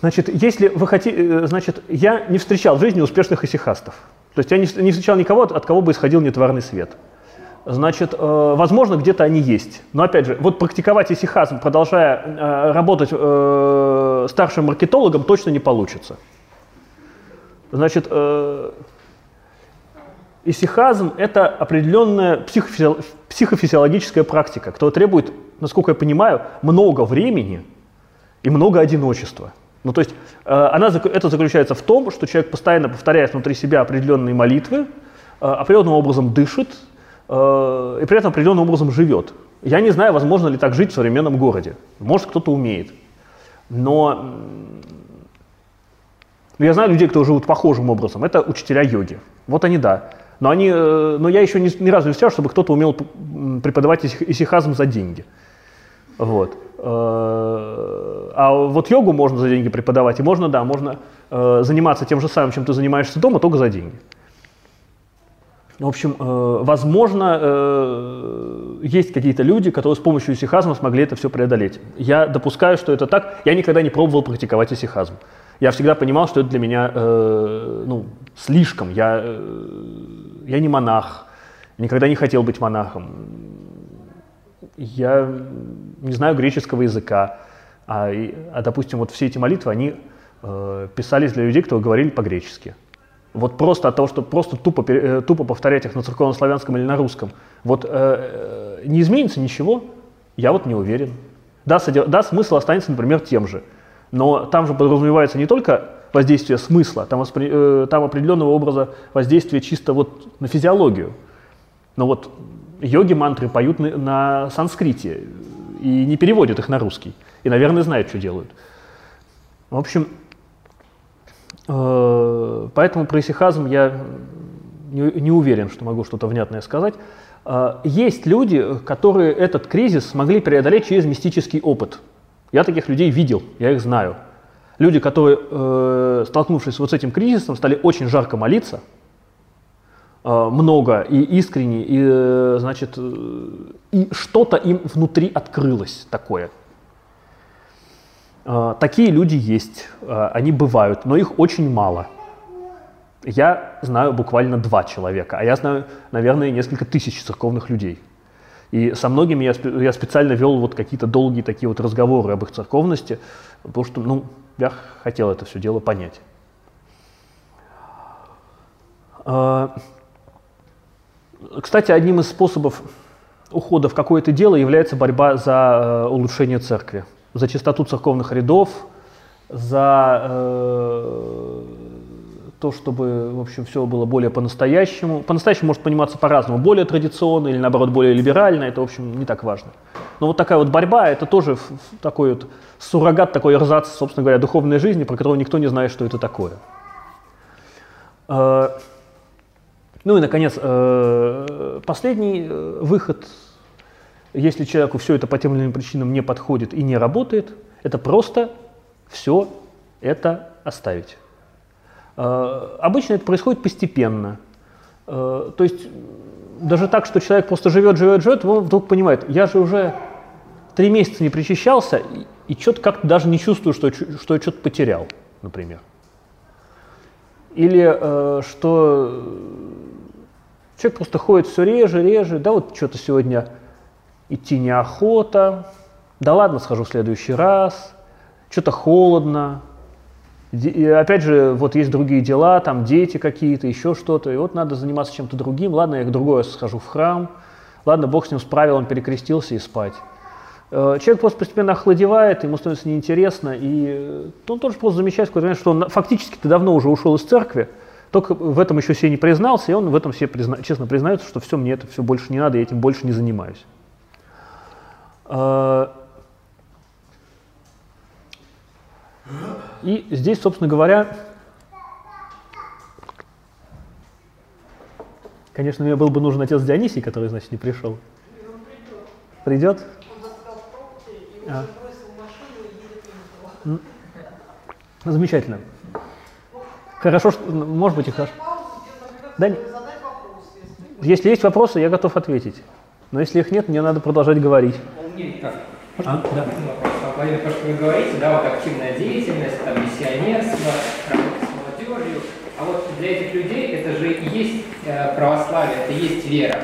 Значит, если вы хотите, э, значит, я не встречал в жизни успешных исихастов. То есть я не, не встречал никого, от кого бы исходил нетварный свет. Значит, э, возможно, где-то они есть. Но опять же, вот практиковать исихазм, продолжая э, работать э, старшим маркетологом, точно не получится. Значит, э, исихазм – это определенная психофизи психофизиологическая практика, которая требует, насколько я понимаю, много времени и много одиночества. Ну, то есть э, она, это заключается в том, что человек постоянно повторяет внутри себя определенные молитвы, э, определенным образом дышит э, и при этом определенным образом живет. Я не знаю, возможно ли так жить в современном городе. Может, кто-то умеет. Но я знаю людей, кто живут похожим образом. Это учителя йоги. Вот они, да. Но, они, но я еще ни, ни разу не встречал, чтобы кто-то умел преподавать исихазм за деньги. Вот. Э, а вот йогу можно за деньги преподавать, и можно, да, можно э, заниматься тем же самым, чем ты занимаешься дома, только за деньги. В общем, э, возможно, есть какие-то люди, которые с помощью исихазма смогли это все преодолеть. Я допускаю, что это так. Я никогда не пробовал практиковать исихазм. Я всегда понимал, что это для меня ну, слишком. Я, я не монах, никогда не хотел быть монахом я не знаю греческого языка, а, а допустим, вот все эти молитвы, они э, писались для людей, кто говорили по-гречески. Вот просто от того, что просто тупо, э, тупо повторять их на церковно-славянском или на русском, вот э, э, не изменится ничего, я вот не уверен. Да, содер... да, смысл останется, например, тем же. Но там же подразумевается не только воздействие смысла, там, воспри... э, там определенного образа воздействия чисто вот на физиологию. Но вот йоги мантры поют на, на санскрите и не переводят их на русский. И, наверное, знают, что делают. В общем, э, поэтому про исихазм я не, не уверен, что могу что-то внятное сказать. Э, есть люди, которые этот кризис смогли преодолеть через мистический опыт. Я таких людей видел, я их знаю. Люди, которые, э, столкнувшись вот с этим кризисом, стали очень жарко молиться – Э, много и искренне, и, э, значит, и что-то им внутри открылось такое. Такие люди есть, они бывают, но их очень мало. Я знаю буквально два человека, а я знаю, наверное, несколько тысяч церковных людей. И со многими я, я специально вел вот какие-то долгие такие вот разговоры об их церковности, потому что, ну, я хотел это все дело понять. Кстати, одним из способов ухода в какое-то дело является борьба за э, улучшение церкви, за чистоту церковных рядов, за э, то, чтобы, в общем, все было более по-настоящему. По-настоящему может пониматься по-разному, более традиционно или, наоборот, более либерально, это, в общем, не так важно. Но вот такая вот борьба, это тоже такой вот суррогат, такой эрзац, собственно говоря, духовной жизни, про которого никто не знает, что это такое. Э, ну и, наконец, э, последний э, выход, если человеку все это по тем или иным причинам не подходит и не работает, это просто все это оставить. Э, обычно это происходит постепенно. То есть даже так, что человек просто живет, живет, живет, он вдруг понимает, я же уже три месяца не причащался, и что-то как-то даже не чувствую, что, что я что-то потерял, например. Или э, что Человек просто ходит все реже, реже, да вот что-то сегодня идти неохота, да ладно, схожу в следующий раз, что-то холодно, и опять же, вот есть другие дела, там дети какие-то, еще что-то, и вот надо заниматься чем-то другим, ладно, я к другое схожу в храм, ладно, Бог с ним справил, он перекрестился и спать. Э, человек просто постепенно охладевает, ему становится неинтересно, и э, он тоже просто замечает что он фактически-то давно уже ушел из церкви, только в этом еще себе не признался, и он в этом себе призна, честно признается, что все, мне это все больше не надо, я этим больше не занимаюсь. А, и здесь, собственно говоря, конечно, мне был бы нужен отец Дионисий, который, значит, не пришел. Придет? А. Замечательно. Хорошо, что, может быть и хорошо. Да, если есть вопросы, я готов ответить. Но если их нет, мне надо продолжать говорить. А, да. Во то, что вы говорите, да, вот активная деятельность, там, миссионерство, работа с молодежью. А вот для этих людей это же и есть э, православие, это есть вера.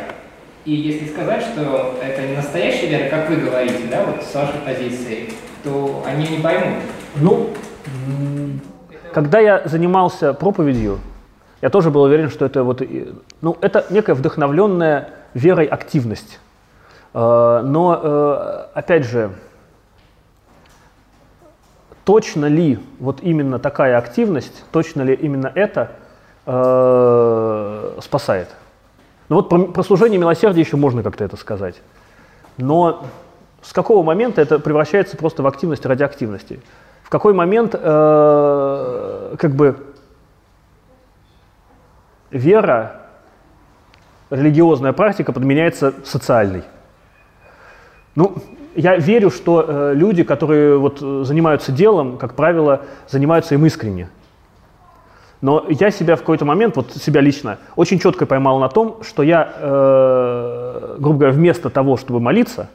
И если сказать, что это не настоящая вера, как вы говорите, да, вот с вашей позиции, то они не поймут. Ну, когда я занимался проповедью, я тоже был уверен, что это вот, ну, это некая вдохновленная верой активность. Э, но, э, опять же, точно ли вот именно такая активность, точно ли именно это э, спасает? Ну вот про, про служение милосердия еще можно как-то это сказать. Но с какого момента это превращается просто в активность ради активности? В какой момент э, как бы вера, религиозная практика подменяется социальной? Ну, я верю, что э, люди, которые вот занимаются делом, как правило, занимаются им искренне. Но я себя в какой-то момент, вот себя лично, очень четко поймал на том, что я, э, грубо говоря, вместо того, чтобы молиться,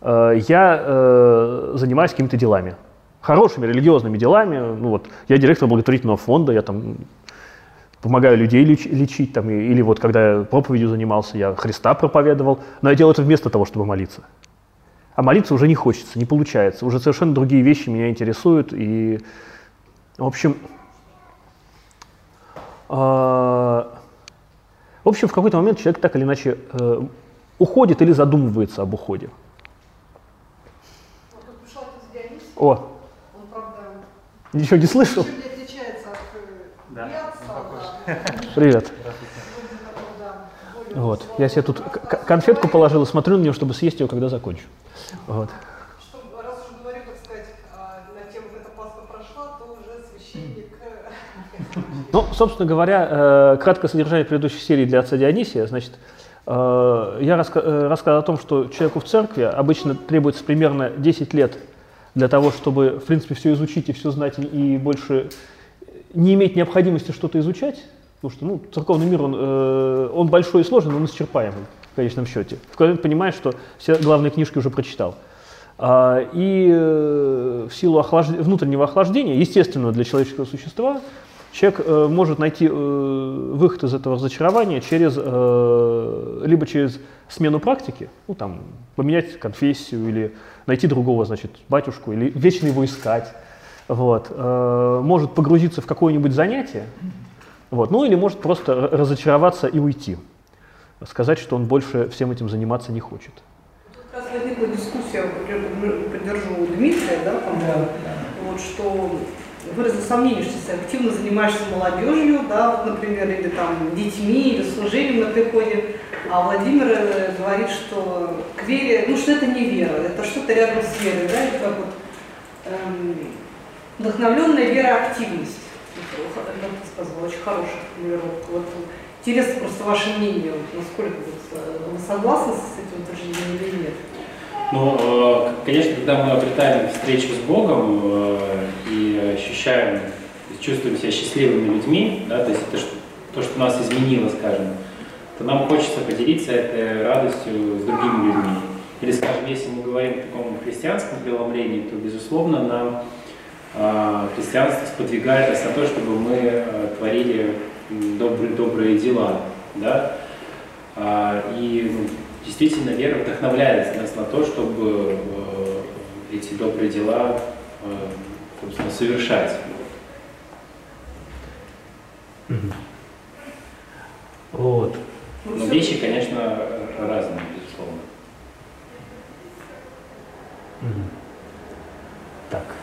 э, я э, занимаюсь какими-то делами. Хорошими религиозными делами. Ну, вот, я директор благотворительного фонда, я там помогаю людей леч, лечить, там, или вот когда я проповедью занимался, я Христа проповедовал, но я делаю это вместо того, чтобы молиться. А молиться уже не хочется, не получается. Уже совершенно другие вещи меня интересуют. И, в общем, а, в общем, в какой-то момент человек так или иначе э, уходит или задумывается об уходе. О, он, правда, ничего не слышал? Не отличается от э, да. Привет. Вот. Я себе тут конфетку положил и смотрю на нее, чтобы съесть ее, когда закончу. Вот. <laughs> Ну, собственно говоря, э, краткое содержание предыдущей серии для отца Дионисия. Значит, э, я э, рассказал о том, что человеку в церкви обычно требуется примерно 10 лет для того, чтобы, в принципе, все изучить и все знать, и больше не иметь необходимости что-то изучать. Потому что ну, церковный мир, он, он большой и сложный, но он исчерпаемый в конечном счете. Какой момент понимаешь, что все главные книжки уже прочитал. А, и в силу охлаж... внутреннего охлаждения, естественного для человеческого существа, Человек э, может найти э, выход из этого разочарования через, э, либо через смену практики, ну там, поменять конфессию или найти другого, значит, батюшку, или вечно его искать, вот, э, может погрузиться в какое-нибудь занятие, вот, ну или может просто разочароваться и уйти, сказать, что он больше всем этим заниматься не хочет. Тут как раз возникла дискуссия, поддержу Дмитрия, да, по-моему, да, да. вот, что выразил сомнение, что если активно занимаешься молодежью, да, вот, например, или там детьми, или служением на приходе, а Владимир э, говорит, что к вере, ну что это не вера, это что-то рядом с верой, да, это как вот эм, вдохновленная вера активность. Это, сказал, очень хорошая формулировка. Вот, интересно просто ваше мнение, насколько э, вы согласны с этим утверждением или нет? Ну, э, конечно, когда мы обретаем встречу с Богом э, и ощущаем, чувствуем себя счастливыми людьми, да, то есть это то, что нас изменило, скажем, то нам хочется поделиться этой радостью с другими людьми. Или, скажем, если мы говорим о таком христианском преломлении, то, безусловно, нам христианство сподвигает нас на то, чтобы мы творили добрые, добрые дела. Да? А, и ну, действительно вера вдохновляет нас на то, чтобы э, эти добрые дела э, собственно, совершать. Вот. Но вещи, конечно, разные,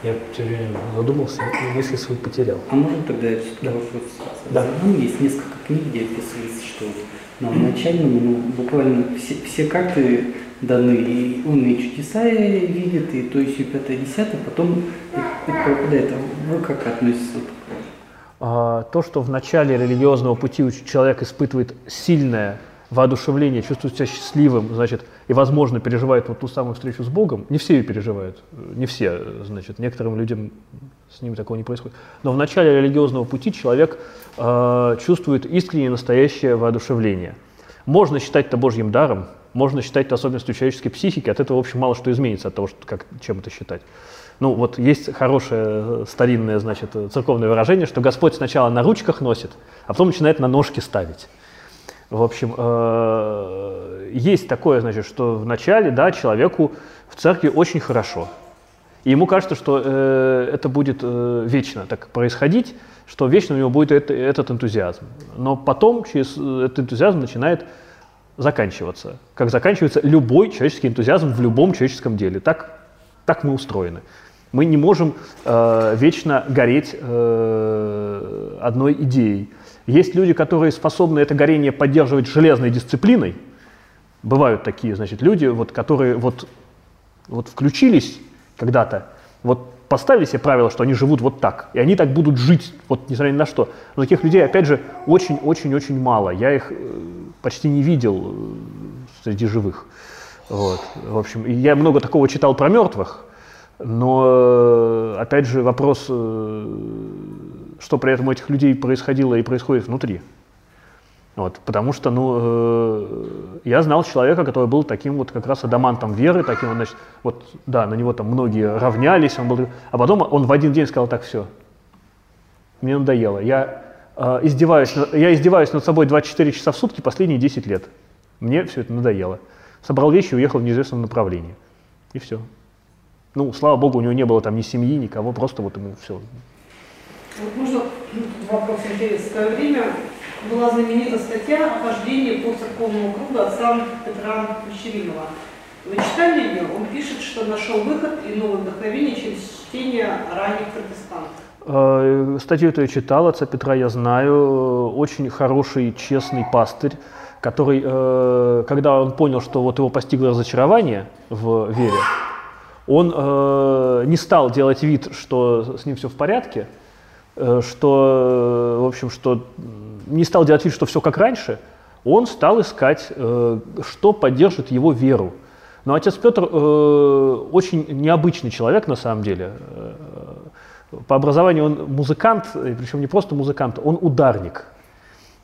я все время задумался и мысли свои потерял. А можно тогда я да. вопрос да. задам? Есть несколько книг, где описывается, что на начальном, ну, буквально все, все карты даны, и он и чудеса видит, и то есть и пятое, десятое, потом это пропадает. А вы как относитесь? А, то, что в начале религиозного пути человек испытывает сильное воодушевление, чувствует себя счастливым, значит, и, возможно, переживает вот ту самую встречу с Богом. Не все ее переживают, не все, значит, некоторым людям с ними такого не происходит. Но в начале религиозного пути человек э, чувствует искреннее настоящее воодушевление. Можно считать это Божьим даром, можно считать это особенностью человеческой психики, от этого, в общем, мало что изменится от того, что, как, чем это считать. Ну, вот есть хорошее э, старинное, значит, церковное выражение, что Господь сначала на ручках носит, а потом начинает на ножки ставить. В общем, э, есть такое, значит, что вначале, да, человеку в церкви очень хорошо. И ему кажется, что э, это будет э, вечно так происходить, что вечно у него будет это, этот энтузиазм. Но потом через этот энтузиазм начинает заканчиваться. Как заканчивается любой человеческий энтузиазм в любом человеческом деле. Так, так мы устроены. Мы не можем э, вечно гореть э, одной идеей. Есть люди, которые способны это горение поддерживать железной дисциплиной. Бывают такие, значит, люди, вот, которые вот, вот включились когда-то, вот поставили себе правило, что они живут вот так, и они так будут жить, вот несмотря ни на что. Но таких людей, опять же, очень-очень-очень мало. Я их э, почти не видел э, среди живых. Вот. В общем, я много такого читал про мертвых, но, э, опять же, вопрос, что при этом у этих людей происходило и происходит внутри. Вот, потому что, ну, э, я знал человека, который был таким вот как раз адамантом веры, таким вот, значит, вот, да, на него там многие равнялись, он был, а потом он в один день сказал так, все, мне надоело, я э, издеваюсь, я издеваюсь над собой 24 часа в сутки последние 10 лет, мне все это надоело. Собрал вещи и уехал в неизвестном направлении, и все. Ну, слава богу, у него не было там ни семьи, никого, просто вот ему все. Вот можно вопрос интересный. В свое время была знаменита статья о хождении по церковному кругу отца Петра Пещеринова. Вы читали ее? Он пишет, что нашел выход и новое вдохновение через чтение ранних протестантов. Э, статью эту я читал, отца Петра я знаю, очень хороший, честный пастырь, который, э, когда он понял, что вот его постигло разочарование в вере, он э, не стал делать вид, что с ним все в порядке, что, в общем, что не стал делать вид, что все как раньше, он стал искать, э, что поддержит его веру. Но отец Петр э, очень необычный человек на самом деле. Э, по образованию он музыкант, причем не просто музыкант, он ударник.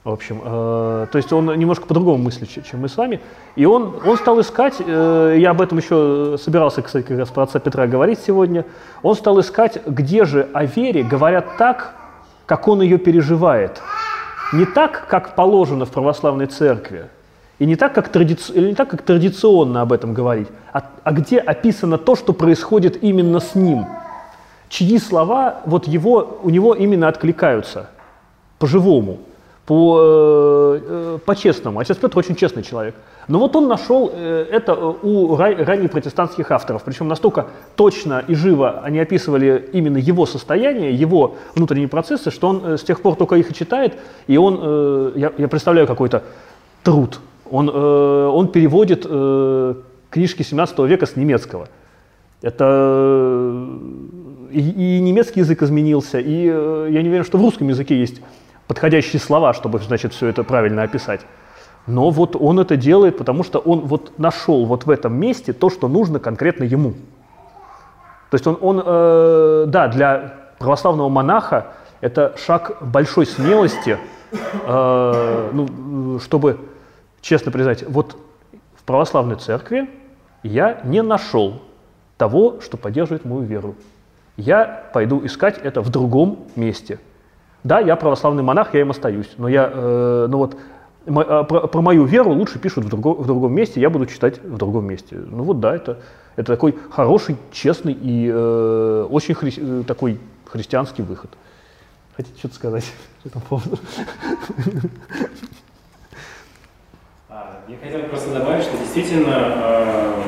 В общем, э, то есть он немножко по-другому мыслит, чем мы с вами. И он, он стал искать, э, я об этом еще собирался, кстати, как раз про отца Петра говорить сегодня, он стал искать, где же о вере говорят так, как он ее переживает. Не так, как положено в православной церкви, и не так, как, тради... или не так, как традиционно об этом говорить, а, а где описано то, что происходит именно с ним, чьи слова вот его, у него именно откликаются по-живому, по, э, э, по-честному. Отец Петр очень честный человек. Но вот он нашел э, это у ранних протестантских авторов, причем настолько точно и живо они описывали именно его состояние, его внутренние процессы, что он с тех пор только их и читает, и он, я, я представляю какой-то труд, он, он переводит книжки 17 века с немецкого. Это и, и немецкий язык изменился, и я не уверен, что в русском языке есть подходящие слова, чтобы, значит, все это правильно описать. Но вот он это делает, потому что он вот нашел вот в этом месте то, что нужно конкретно ему. То есть он, он э, да, для православного монаха это шаг большой смелости, э, ну, чтобы честно признать, вот в православной церкви я не нашел того, что поддерживает мою веру. Я пойду искать это в другом месте – да, я православный монах, я им остаюсь, но я, э, ну вот, про, про мою веру лучше пишут в, друго, в другом месте, я буду читать в другом месте. Ну вот да, это, это такой хороший, честный и э, очень хри, э, такой христианский выход. Хотите что-то сказать? А, я хотел просто добавить, что действительно э,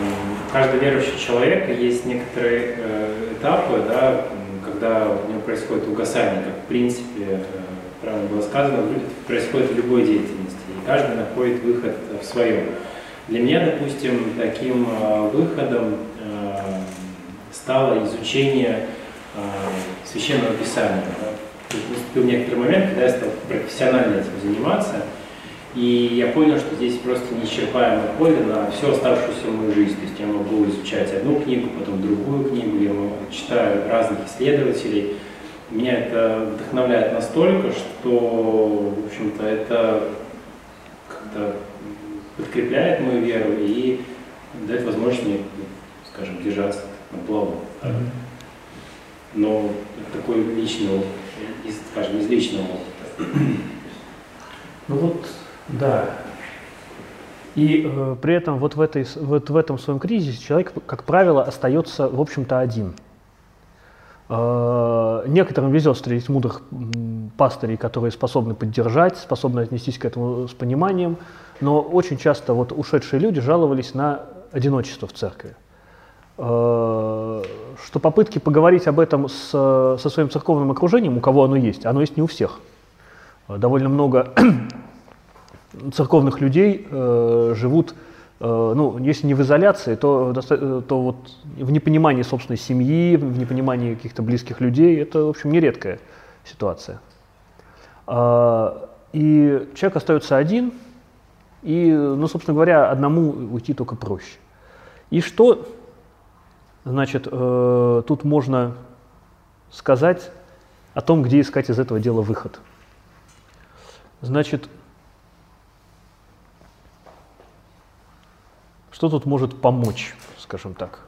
каждый верующий человек есть некоторые э, этапы, да, когда у него происходит угасание, как в принципе, э, правильно было сказано, происходит в любой деятельности, и каждый находит выход в своем. Для меня, допустим, таким э, выходом э, стало изучение священного писания. Наступил некоторый момент, когда я стал профессионально этим заниматься – и я понял, что здесь просто неисчерпаемое поле на всю оставшуюся мою жизнь. То есть я могу изучать одну книгу, потом другую книгу, я читаю разных исследователей. Меня это вдохновляет настолько, что, в общем-то, это как-то подкрепляет мою веру и дает возможность мне, скажем, держаться на плаву. Но такой личный из, скажем, из личного опыта. Ну вот, да. И э, при этом вот в, этой, вот в этом своем кризисе человек, как правило, остается, в общем-то, один. Э, некоторым везет встретить мудрых пастырей, которые способны поддержать, способны отнестись к этому с пониманием, но очень часто вот ушедшие люди жаловались на одиночество в церкви. Э, что попытки поговорить об этом с, со своим церковным окружением, у кого оно есть, оно есть не у всех. Э, довольно много церковных людей э, живут, э, ну, если не в изоляции, то, э, то вот в непонимании собственной семьи, в непонимании каких-то близких людей. Это, в общем, нередкая ситуация. Э, и человек остается один, и, ну, собственно говоря, одному уйти только проще. И что Значит, э, тут можно сказать о том, где искать из этого дела выход. Значит, что тут может помочь, скажем так?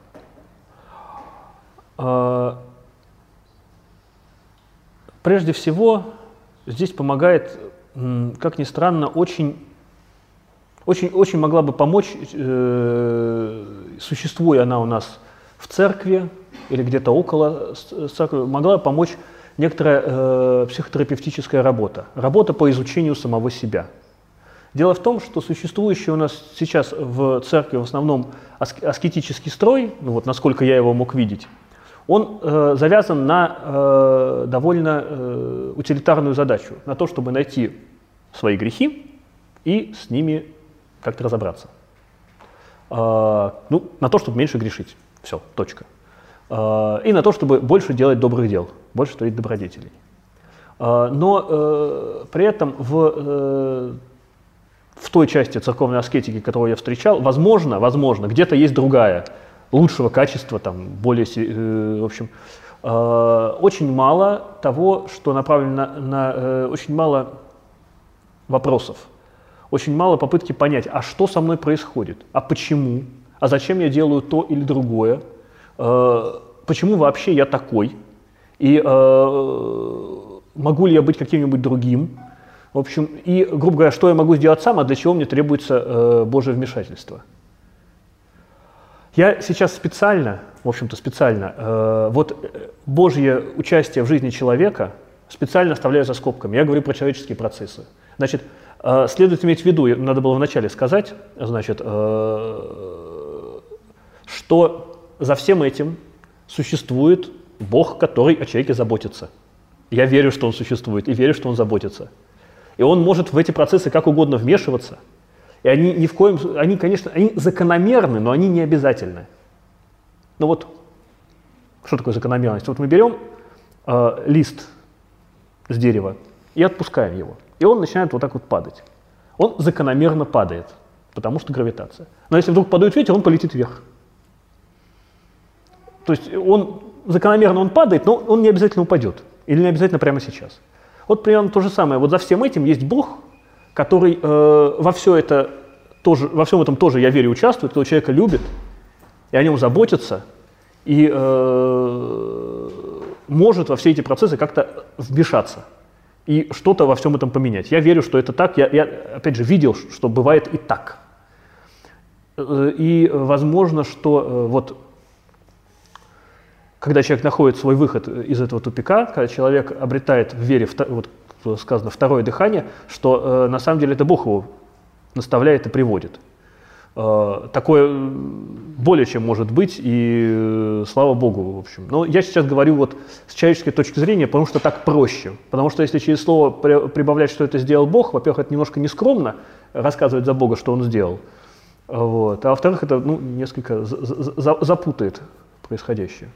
Э, прежде всего, здесь помогает, как ни странно, очень очень, очень могла бы помочь, э, существуя она у нас в церкви или где-то около церкви могла помочь некоторая э, психотерапевтическая работа, работа по изучению самого себя. Дело в том, что существующий у нас сейчас в церкви в основном аскетический строй, ну вот насколько я его мог видеть, он э, завязан на э, довольно э, утилитарную задачу, на то, чтобы найти свои грехи и с ними как-то разобраться. Э, ну, на то, чтобы меньше грешить. Все, точка. А, и на то, чтобы больше делать добрых дел, больше творить добродетелей. А, но э, при этом в, э, в той части церковной аскетики, которую я встречал, возможно, возможно, где-то есть другая, лучшего качества, там, более, э, в общем, очень мало того, что направлено на, на очень мало вопросов, очень мало попытки понять, а что со мной происходит, а почему, а зачем я делаю то или другое, э, почему вообще я такой, и э, могу ли я быть каким-нибудь другим, в общем, и, грубо говоря, что я могу сделать сам, а для чего мне требуется э, Божье вмешательство. Я сейчас специально, в общем-то специально, вот Божье участие в жизни человека специально оставляю за скобками. Я говорю про человеческие процессы. Значит, следует иметь в виду, надо было вначале сказать, значит, что за всем этим существует Бог, который о человеке заботится. Я верю, что он существует, и верю, что он заботится. И он может в эти процессы как угодно вмешиваться. И они ни в коем, они, конечно, они закономерны, но они не обязательны. Ну вот, что такое закономерность? Вот мы берем э, лист с дерева и отпускаем его. И он начинает вот так вот падать. Он закономерно падает, потому что гравитация. Но если вдруг подует ветер, он полетит вверх. То есть он закономерно он падает, но он не обязательно упадет. Или не обязательно прямо сейчас. Вот примерно то же самое. Вот за всем этим есть Бог, который э, во, все это тоже, во всем этом тоже, я верю, участвует, кто человека любит, и о нем заботится, и э, может во все эти процессы как-то вмешаться и что-то во всем этом поменять. Я верю, что это так. Я, я опять же, видел, что бывает и так. Э, и возможно, что э, вот когда человек находит свой выход из этого тупика, когда человек обретает в вере, вот сказано, второе дыхание, что э, на самом деле это Бог его наставляет и приводит. Э, такое более чем может быть, и э, слава Богу, в общем. Но я сейчас говорю вот с человеческой точки зрения, потому что так проще. Потому что если через слово прибавлять, что это сделал Бог, во-первых, это немножко нескромно рассказывать за Бога, что Он сделал. Вот. А во-вторых, это ну, несколько запутает происходящее.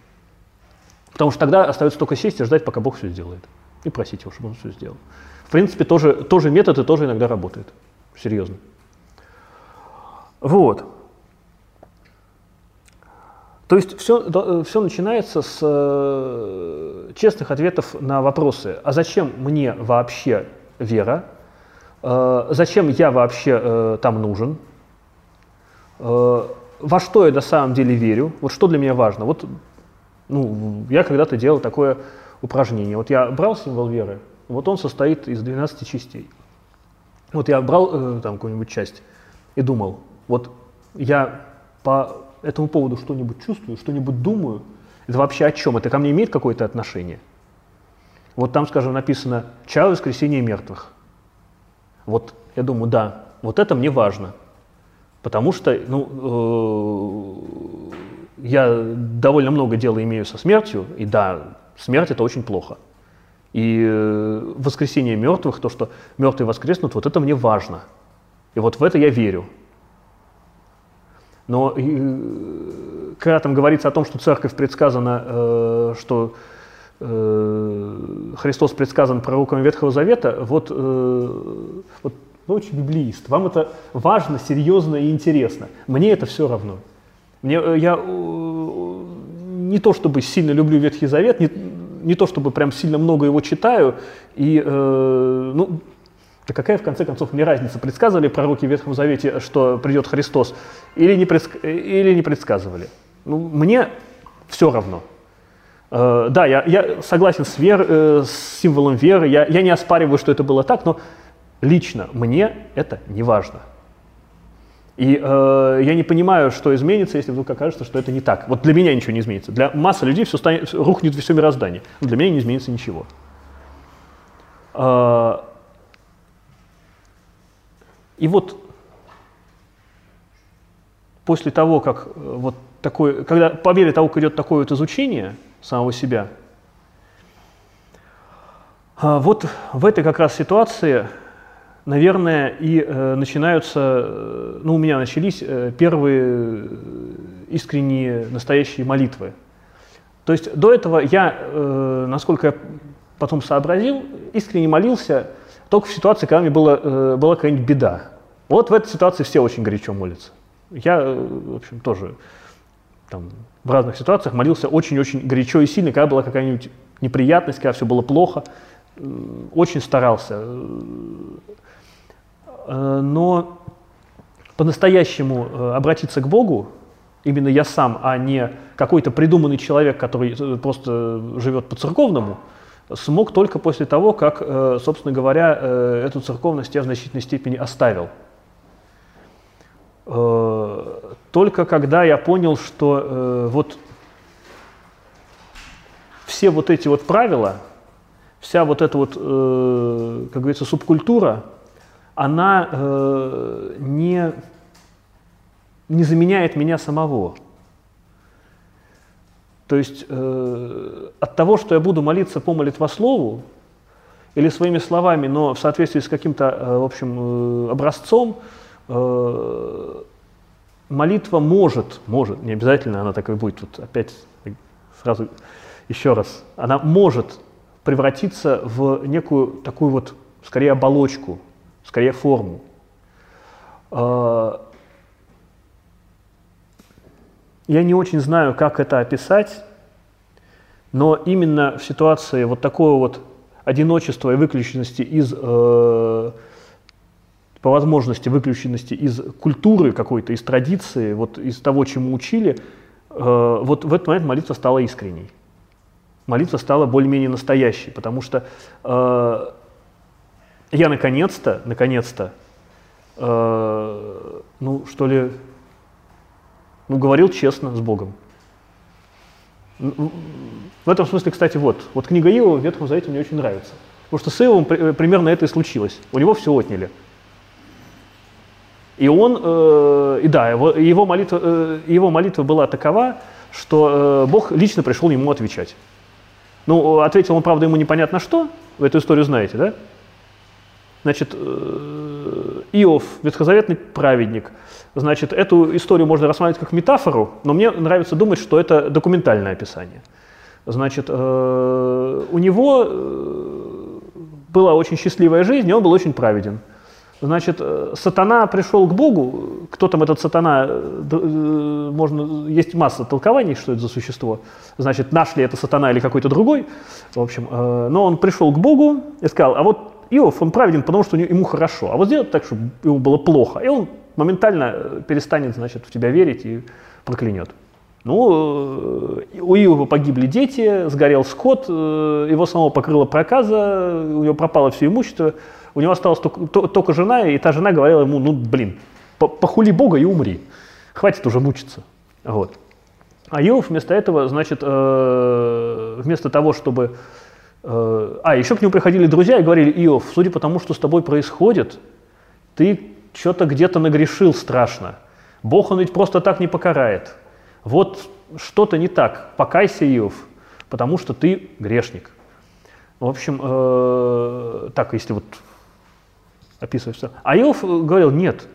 Потому что тогда остается только сесть и ждать, пока Бог все сделает. И просить его, чтобы он все сделал. В принципе, тоже, тоже метод и тоже иногда работает. Серьезно. Вот. То есть все, все начинается с э, честных ответов на вопросы. А зачем мне вообще вера? Э, зачем я вообще э, там нужен? э, во что я на самом деле верю, вот что для меня важно. Вот ну, я когда-то делал такое упражнение. Вот я брал символ веры, вот он состоит из 12 частей. Вот я брал э, там какую-нибудь часть и думал, вот я по этому поводу что-нибудь чувствую, что-нибудь думаю, это вообще о чем? Это ко мне имеет какое-то отношение? Вот там, скажем, написано «Чао воскресение мертвых». Вот я думаю, да, вот это мне важно. Потому что ну, э, я довольно много дела имею со смертью, и да, смерть это очень плохо. И э, воскресение мертвых, то, что мертвые воскреснут, вот это мне важно. И вот в это я верю. Но э, когда там говорится о том, что церковь предсказана, э, что Христос предсказан пророками Ветхого Завета, вот, э, вот вы очень библеист, вам это важно, серьезно и интересно. Мне это все равно. Мне, э, я э, не то чтобы сильно люблю Ветхий Завет, не, не то чтобы прям сильно много его читаю, и э, ну, да какая в конце концов мне разница, предсказывали пророки в Ветхом Завете, что придет Христос, или не, предск... или не предсказывали? Ну, мне все равно. Э, да, я, я согласен с, вер, э, с символом веры, я, я не оспариваю, что это было так, но лично мне это не важно. И э, я не понимаю, что изменится, если вдруг окажется, что это не так. Вот для меня ничего не изменится. Для массы людей все станет, рухнет все мироздание. Но для меня не изменится ничего. Э, и вот после того, как э, вот такое, когда по мере того, как идет такое вот изучение самого себя, э, вот в этой как раз ситуации наверное, и э, начинаются, э, ну, у меня начались э, первые э, искренние, настоящие молитвы. То есть до этого я, э, насколько я потом сообразил, искренне молился только в ситуации, когда мне было, э, была какая-нибудь беда. Вот в этой ситуации все очень горячо молятся. Я, э, в общем, тоже там, в разных ситуациях молился очень-очень горячо и сильно, когда была какая-нибудь неприятность, когда все было плохо, очень старался. Э, но по-настоящему э, обратиться к Богу, именно я сам, а не какой-то придуманный человек, который э, просто живет по-церковному, смог только после того, как, собственно говоря, эту церковность я в значительной степени оставил. Только когда я понял, что вот все вот эти вот правила, вся вот эта вот, как говорится, субкультура, она э, не, не заменяет меня самого. То есть э, от того, что я буду молиться по молитвослову или своими словами, но в соответствии с каким-то, э, в общем, э, образцом, э, молитва может, может, не обязательно она такой будет, вот опять сразу еще раз, она может превратиться в некую такую вот, скорее, оболочку, скорее форму. А, я не очень знаю, как это описать, но именно в ситуации вот такого вот одиночества и выключенности из, э, по возможности выключенности из культуры какой-то, из традиции, вот из того, чему учили, э, вот в этот момент молитва стала искренней. Молитва стала более-менее настоящей, потому что э, я наконец-то, наконец-то, э, ну, что ли, ну, говорил честно с Богом. В этом смысле, кстати, вот, вот книга Иова в Ветхом Завете мне очень нравится. Потому что с Иовом э, примерно это и случилось. У него все отняли. И он, э, и да, его, его, молитва, э, его молитва была такова, что э, Бог лично пришел ему отвечать. Ну, ответил он, правда, ему непонятно что, вы эту историю знаете, да? Значит, э, Иов, ветхозаветный праведник. Значит, эту историю можно рассматривать как метафору, но мне нравится думать, что это документальное описание. Значит, э, у него э, была очень счастливая жизнь, и он был очень праведен. Значит, сатана пришел к Богу, кто там этот сатана, можно, есть масса толкований, что это за существо. Значит, наш ли это сатана или какой-то другой. В общем, но он пришел к Богу и сказал, а вот Иов, он праведен, потому что ему хорошо. А вот сделать так, чтобы ему было плохо. И он моментально э, перестанет, значит, в тебя верить и проклянет. Ну, э, у Иова погибли дети, сгорел скот, э, его самого покрыла проказа, у него пропало все имущество, у него осталась только, только жена, и та жена говорила ему, ну, блин, похули Бога и умри, хватит уже мучиться. Вот. А Иов вместо этого, значит, вместо того, чтобы а, еще к нему приходили друзья и говорили, Иов, судя по тому, что с тобой происходит, ты что-то где-то нагрешил страшно. Бог, он ведь просто так не покарает. Вот что-то не так. Покайся, Иов, потому что ты грешник. В общем, э, так, если вот описывать все. А Иов говорил, нет,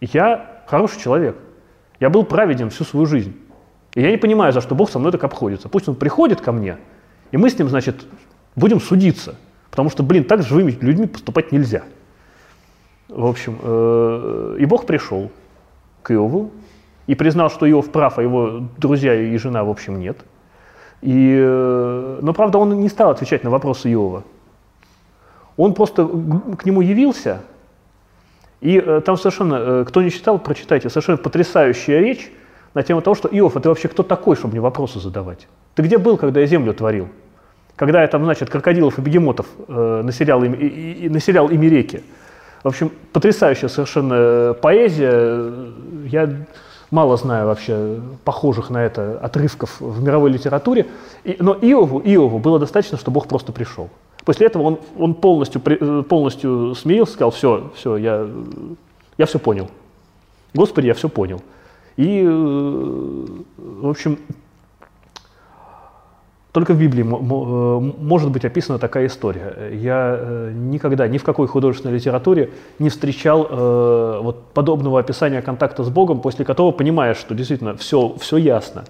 я хороший человек. Я был праведен всю свою жизнь. И я не понимаю, за что Бог со мной так обходится. Пусть он приходит ко мне, и мы с ним, значит, будем судиться. Потому что, блин, так с живыми людьми поступать нельзя. В общем, э, и Бог пришел к Иову и признал, что Иов прав, а его друзья и жена, в общем, нет. И, э, но, правда, он не стал отвечать на вопросы Иова. Он просто к нему явился, и э, там совершенно, кто не читал, прочитайте, совершенно потрясающая речь на тему того, что Иов, а ты вообще кто такой, чтобы мне вопросы задавать? Ты где был, когда я землю творил? Когда я там, значит, крокодилов и бегемотов э, населял, им, и, и, населял ими реки. В общем, потрясающая совершенно э, поэзия. Я мало знаю вообще похожих на это отрывков в мировой литературе. И, но Иову, Иову было достаточно, что Бог просто пришел. После этого он, он полностью, э, полностью смирился, сказал, все, все, я, я все понял. Господи, я все понял. И, э, в общем, только в Библии э, может быть описана такая история. Я э, никогда ни в какой художественной литературе не встречал э, вот подобного описания контакта с Богом, после которого понимаешь, что действительно все, все ясно.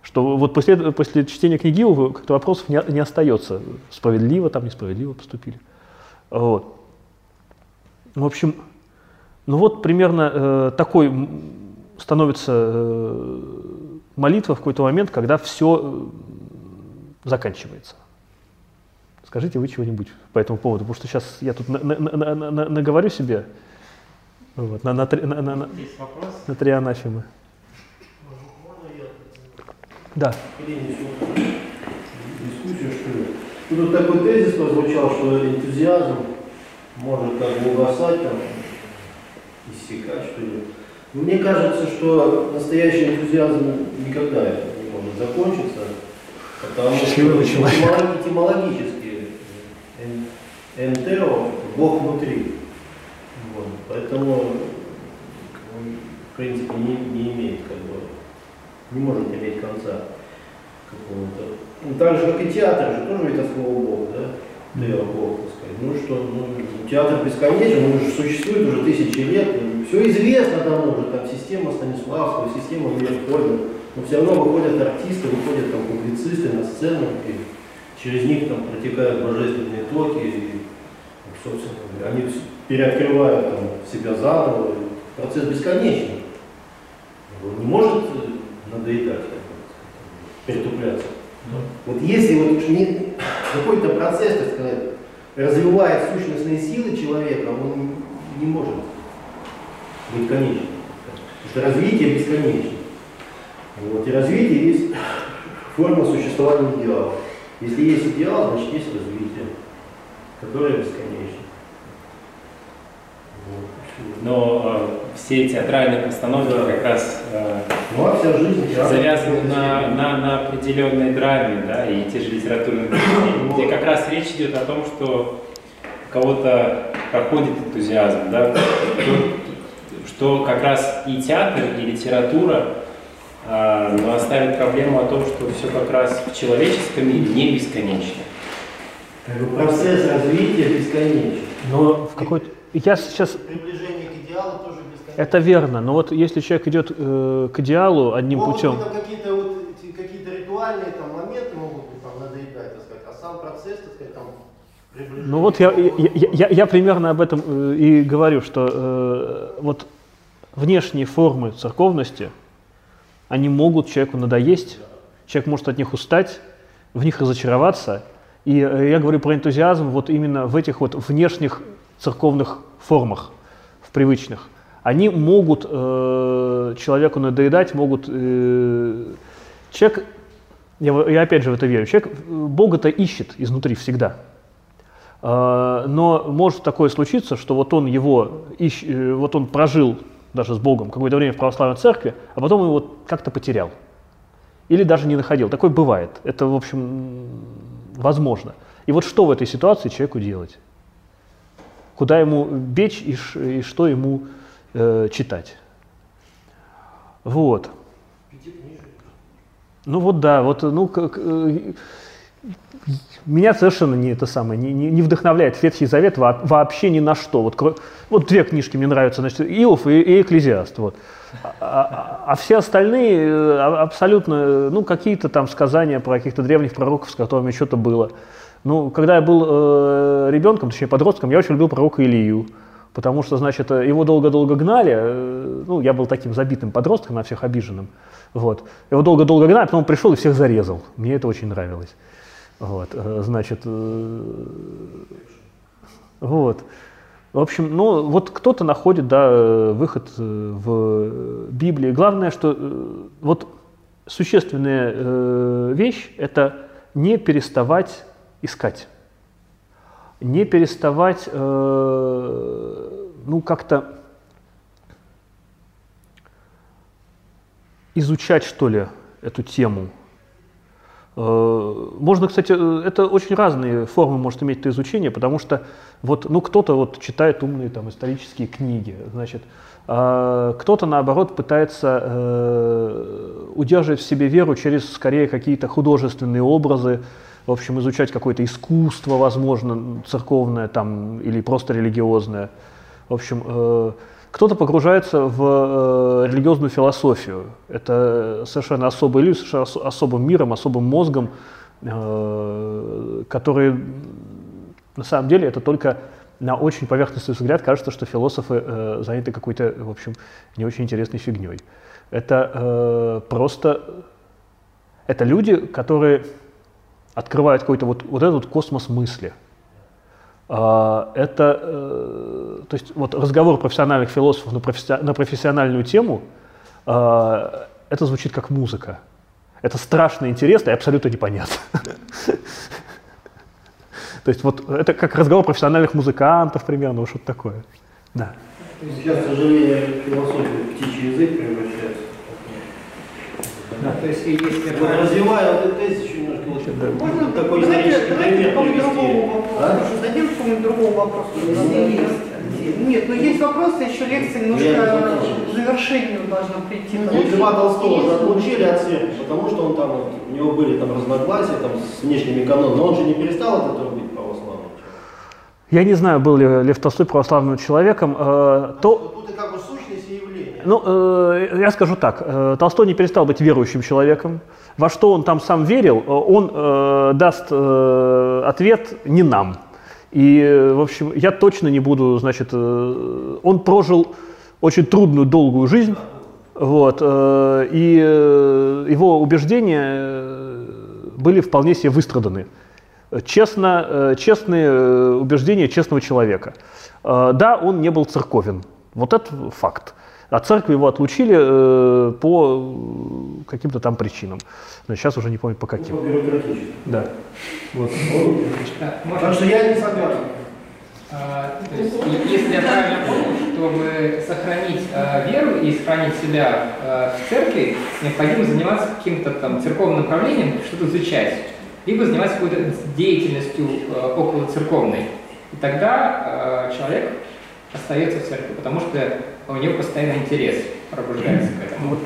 Что вот после, после чтения книги как-то вопросов не, не остается, справедливо там, несправедливо поступили. Вот. В общем, ну вот примерно э, такой становится э, молитва в какой-то момент, когда все заканчивается. Скажите вы чего-нибудь по этому поводу, потому что сейчас я тут на, на, на, на, на, наговорю себе вот, на, на, на, на, на, на три анафемы. Да. Дискуссия, что ли? Тут такой тезис прозвучал, что энтузиазм может как бы угасать, там, иссякать, что ли. Мне кажется, что настоящий энтузиазм никогда не может закончиться. Потому Счастливого что человека. этимологически энтеро – Бог внутри. Вот. Поэтому он, в принципе, не, не имеет, как бы, не может иметь конца какого-то. Ну, так же, как и театр же тоже ведь от слова Бог, да? Тео Бог, так сказать. Ну что, ну, театр бесконечен, он уже существует уже тысячи лет, все известно давно уже, там система Станиславского, система Леопольда но все равно выходят артисты, выходят там публицисты на сцену, и через них там протекают божественные токи, и, собственно, они переоткрывают там, себя заново. Процесс бесконечный. Он не может э, надоедать, притупляться. Вот если вот не, какой-то процесс, так сказать, развивает сущностные силы человека, он не может быть конечным. Потому что развитие бесконечно. Вот. И развитие есть форма существования идеала. Если есть идеал, значит есть развитие, которое бесконечно. Вот. Но э, все театральные постановки да. как раз э, ну, а вся жизнь завязаны на, на, на определенной драме, да, и те же литературные произведения, где как раз речь идет о том, что кого-то проходит энтузиазм, да, что как раз и театр, и литература но оставит проблему о том, что все как раз в человеческом мире не бесконечно. Процесс развития бесконечен. Но в какой-то... Я сейчас... Приближение к идеалу тоже бесконечно. Это верно, но вот если человек идет э, к идеалу одним могут путем... Быть, какие-то вот, какие-то ритуальные там, моменты могут быть там надоедать, так сказать, а сам процесс, так сказать, там, ну вот я, я, я, я примерно об этом э, и говорю, что э, вот внешние формы церковности – они могут человеку надоесть, человек может от них устать, в них разочароваться. И э, я говорю про энтузиазм вот именно в этих вот внешних церковных формах, в привычных. они могут э, человеку надоедать, могут... Э, человек, я, я опять же в это верю, человек Бога-то ищет изнутри всегда. Э, но может такое случиться, что вот он его, ищ, э, вот он прожил даже с Богом какое-то время в православной церкви, а потом его как-то потерял. Или даже не находил. Такое бывает. Это, в общем, возможно. И вот что в этой ситуации человеку делать? Куда ему бечь и, и что ему э, читать? Вот. Ну вот да, вот ну как, э, меня совершенно не это самое, не, не, не вдохновляет Ветхий Завет во, вообще ни на что. Вот, вот две книжки мне нравятся, значит, Иов и, и Экклезиаст. Вот. А, а, а все остальные э, абсолютно, ну, какие-то там сказания про каких-то древних пророков, с которыми что-то было. Ну, когда я был э, ребенком, точнее подростком, я очень любил пророка Илью. Потому что, значит, его долго-долго гнали. Э, ну, я был таким забитым подростком, на всех обиженным. Вот. Его долго-долго гнали, потом он пришел и всех зарезал. Мне это очень нравилось. Вот, э, значит, э, вот. В общем, ну, вот кто-то находит, да, выход в Библии. Главное, что вот существенная вещь – это не переставать искать. Не переставать, ну, как-то изучать, что ли, эту тему – Э, можно, кстати, э, это очень разные формы может иметь это изучение, потому что вот, ну, кто-то вот читает умные там исторические книги, значит, а кто-то, наоборот, пытается э, удерживать в себе веру через, скорее, какие-то художественные образы, в общем, изучать какое-то искусство, возможно, церковное там, или просто религиозное. В общем, э, кто-то погружается в э, религиозную философию. Это совершенно особый люди, совершенно особым миром, особым мозгом, э, который на самом деле это только на очень поверхностный взгляд кажется, что философы э, заняты какой-то, в общем, не очень интересной фигней. Это э, просто это люди, которые открывают какой-то вот, вот этот космос мысли – а, это, э, то есть вот разговор профессиональных философов на, професси на профессиональную тему, а, это звучит как музыка. Это страшно интересно и абсолютно непонятно. <laughs> То есть вот это как разговор профессиональных музыкантов примерно, вот что-то такое. Да. Сейчас, к сожалению, философия птичий язык превращается. Да, то есть есть... Вот развивая вот этот тезис еще немножко лучше. Можно такой давайте, исторический давайте пример привести. А? Зададим какому-нибудь другому вопросу. Нет, но есть вопросы, еще лекция немножко к завершению должна прийти. Ну, что Льва Толстого же отлучили от церкви, потому что он там, вот, у него были там разногласия там, с внешними канонами, но он же не перестал от этого быть православным. Я не знаю, был ли Лев Толстой православным человеком. э, То, Вот Тут и как бы сущность и явление. Ну, э, я скажу так, э, Толстой не перестал быть верующим человеком. Во что он там сам верил, э, он э, даст э, ответ не нам. И, э, в общем, я точно не буду, значит, э, он прожил очень трудную, долгую жизнь, вот, э, и его убеждения были вполне себе выстраданы. Честно, честные убеждения честного человека. Да, он не был церковен, вот это факт. От церкви его отлучили э, по э, каким-то там причинам. Но сейчас уже не помню по каким. По. Да. Вот. Да, может, Так что я не согласен. А, то есть, если я правильно помню, чтобы сохранить а, веру и сохранить себя а, в церкви, необходимо заниматься каким-то там церковным направлением, что-то изучать, либо заниматься какой-то деятельностью а, около церковной. И тогда а, человек остается в церкви, потому что у него постоянно интерес пробуждается к этому.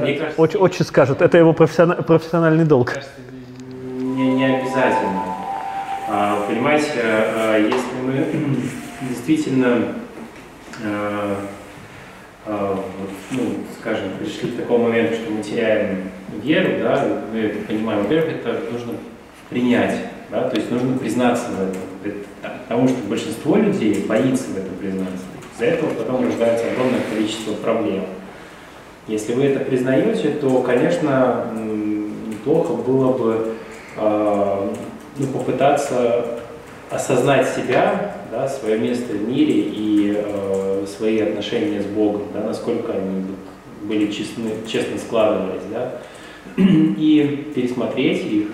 Мне кажется, Очень, очень скажет, это его профессиона- профессиональный долг. кажется, не, не обязательно. А, понимаете, а, если мы <clears throat> действительно, а, а, вот, ну, скажем, пришли к такому моменту, что мы теряем веру, да, мы это понимаем, во-первых, это нужно принять, да, то есть нужно признаться в этом, Это- потому что большинство людей боится в этом признаться. Из-за этого потом рождается огромное количество проблем. Если вы это признаете, то, конечно, неплохо было бы э, ну, попытаться осознать себя, да, свое место в мире и э, свои отношения с Богом, да, насколько они были честны, честно складывались, да, <clears throat> и пересмотреть их.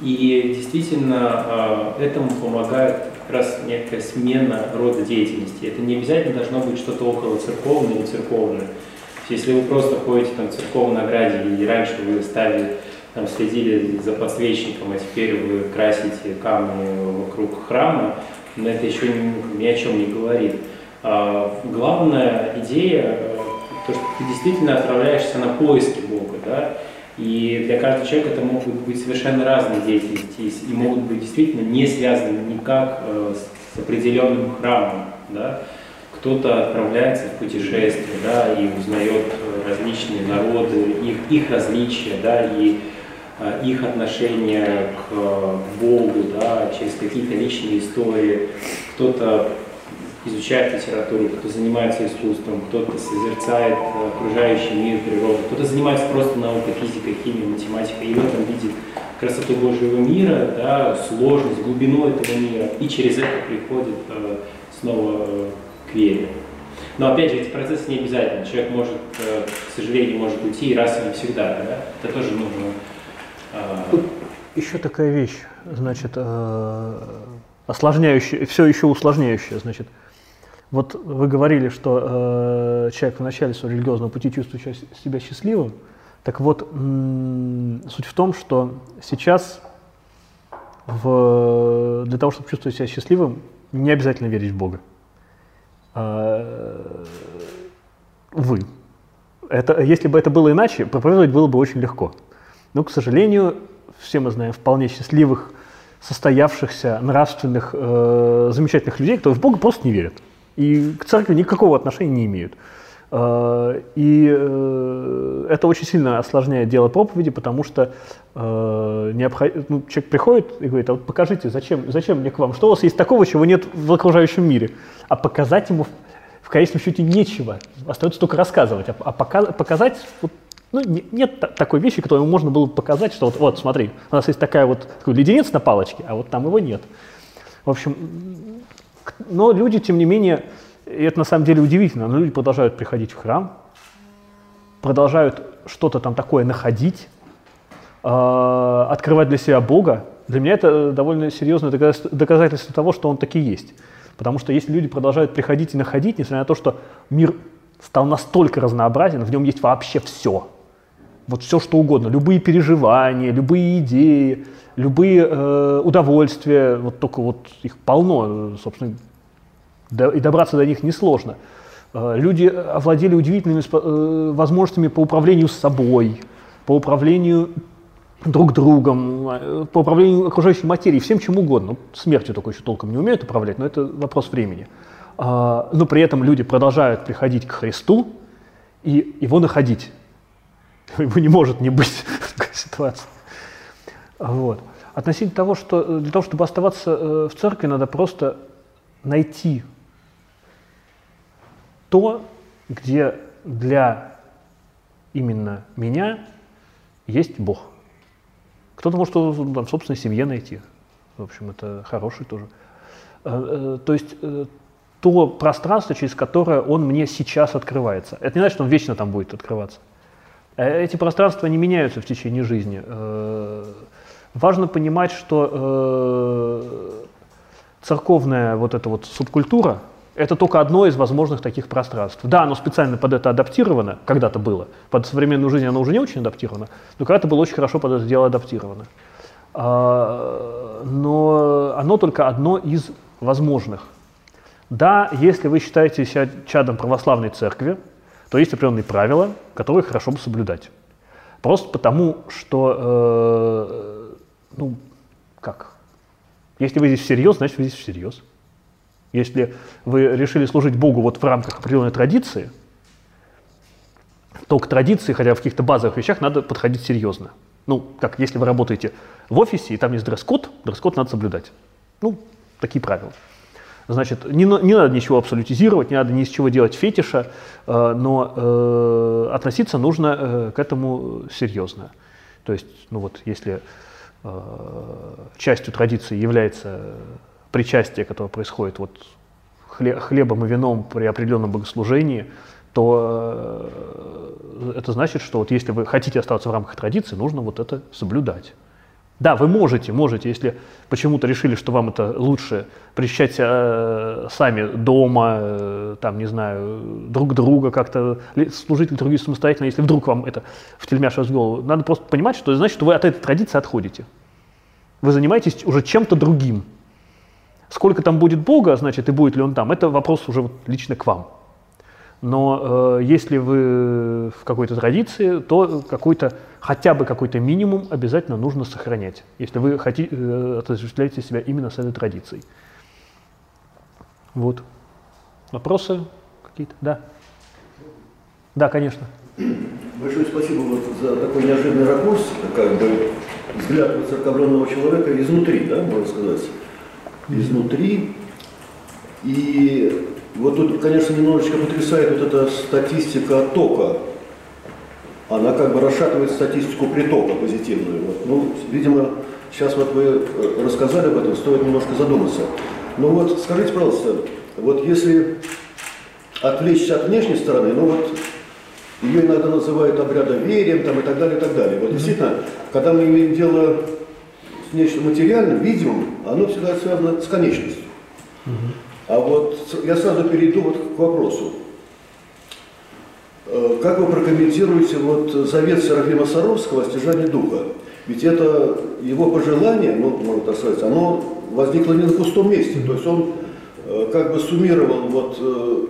И действительно а, этому помогает раз некая смена рода деятельности. Это не обязательно должно быть что-то около церковное или церковное. Если вы просто ходите там, в церковной ограде, и раньше вы ставили, там, следили за подсвечником, а теперь вы красите камни вокруг храма, но это еще ни, ни о чем не говорит. А, главная идея, э, то, что ты действительно отправляешься на поиски Бога, да, и для каждого человека это могут быть совершенно разные деятельности и могут быть действительно не связаны никак э, с определенным храмом, да. Кто-то отправляется в путешествие, да, и узнает э, различные народы, их, их различия, да, и Э, их отношение к Богу, да, через какие-то личные истории. Кто-то изучает литературу, кто занимается искусством, кто-то созерцает окружающий мир, природу, кто-то занимается просто наукой, физикой, химией, математикой, и в этом видит красоту Божьего мира, да, сложность, глубину этого мира, и через это приходит э, снова э, к вере. Но опять же, эти процессы не обязательны. Человек может, э, к сожалению, может уйти раз и навсегда. Да? Это тоже нужно еще такая вещь, значит, э, осложняющая, все еще усложняющая, значит. Вот вы говорили, что э, человек в начале своего религиозного пути чувствует себя счастливым. Так вот, суть в том, что сейчас в, для того, чтобы чувствовать себя счастливым, не обязательно верить в Бога. А, вы. Это, если бы это было иначе, проповедовать было бы очень легко. Но, к сожалению, все мы знаем вполне счастливых, состоявшихся, нравственных, э, замечательных людей, которые в Бога просто не верят. И к церкви никакого отношения не имеют. Э, и э, это очень сильно осложняет дело проповеди, потому что э, ну, человек приходит и говорит, а вот покажите, зачем, зачем мне к вам, что у вас есть такого, чего нет в окружающем мире. А показать ему в конечном счете нечего, остается только рассказывать. А, а показать вот, ну, нет такой вещи, которую можно было показать, что вот, вот смотри, у нас есть такая вот такой леденец на палочке, а вот там его нет. В общем, но люди, тем не менее, и это на самом деле удивительно, но люди продолжают приходить в храм, продолжают что-то там такое находить, э, открывать для себя Бога. Для меня это довольно серьезное доказательство того, что Он таки есть. Потому что если люди продолжают приходить и находить, несмотря на то, что мир стал настолько разнообразен, в нем есть вообще все – вот все что угодно, любые переживания, любые идеи, любые э, удовольствия, вот только вот их полно, собственно, да, и добраться до них несложно. Э, люди овладели удивительными э, возможностями по управлению собой, по управлению друг другом, э, по управлению окружающей материей, всем чем угодно. Ну, смертью только еще толком не умеют управлять, но это вопрос времени. Э, но при этом люди продолжают приходить к Христу и его находить <laughs> его не может не быть в <laughs> такой ситуации. Вот. Относительно того, что э, для того, чтобы оставаться э, в церкви, надо просто найти то, где для именно меня есть Бог. Кто-то может там, в собственной семье найти. В общем, это хороший тоже. Э, то есть то пространство, через которое он мне сейчас открывается. Это не значит, что он вечно там будет открываться. Э, эти пространства не меняются в течение жизни. Э, важно понимать, что э, церковная вот эта вот субкультура – это только одно из возможных таких пространств. Да, оно специально под это адаптировано, когда-то было. Под современную жизнь оно уже не очень адаптировано, но когда-то было очень хорошо под это дело адаптировано. А, но оно только одно из возможных. Да, если вы считаете себя чадом православной церкви, то есть определенные правила, которые хорошо бы соблюдать. Просто потому, что, э, ну, как? Если вы здесь всерьез, значит вы здесь всерьез. Если вы решили служить Богу вот в рамках определенной традиции, то к традиции, хотя в каких-то базовых вещах, надо подходить серьезно. Ну, как если вы работаете в офисе, и там есть дресс-код, дресс-код надо соблюдать. Ну, такие правила. Значит, не, не надо ничего абсолютизировать, не надо ни с чего делать фетиша, э, но э, относиться нужно э, к этому серьезно. То есть, ну вот, если э, частью традиции является причастие, которое происходит вот хлебом и вином при определенном богослужении, то э, это значит, что вот если вы хотите остаться в рамках традиции, нужно вот это соблюдать. Да, вы можете, можете, если почему-то решили, что вам это лучше, причащать э, сами дома, э, там, не знаю, друг друга как-то, служить литургию самостоятельно, если вдруг вам это в тельмяш в голову. Надо просто понимать, что это значит, что вы от этой традиции отходите. Вы занимаетесь уже чем-то другим. Сколько там будет Бога, значит, и будет ли он там, это вопрос уже вот лично к вам. Но э, если вы в какой-то традиции, то какой-то, хотя бы какой-то минимум обязательно нужно сохранять, если вы хотите, э, отождествляете себя именно с этой традицией. Вот. Вопросы какие-то? Да. Да, конечно. Большое спасибо вот за такой неожиданный ракурс, как бы взгляд церковленного человека изнутри, да, можно сказать. Изнутри. И вот тут, конечно, немножечко потрясает вот эта статистика оттока. Она как бы расшатывает статистику притока позитивную. Вот. Ну, видимо, сейчас вот вы э, рассказали об этом, стоит немножко задуматься. Ну вот, скажите, пожалуйста, вот если отвлечься от внешней стороны, ну вот ее иногда называют обрядоверием там, и так далее, и так далее. Вот действительно, когда мы имеем дело с нечто материальным, видимым, оно всегда связано с конечностью. А вот я сразу перейду вот к вопросу. Э, как вы прокомментируете вот завет Серафима Саровского о стяжании духа? Ведь это его пожелание, ну, можно так сказать, оно возникло не на пустом месте. То есть он э, как бы суммировал вот э,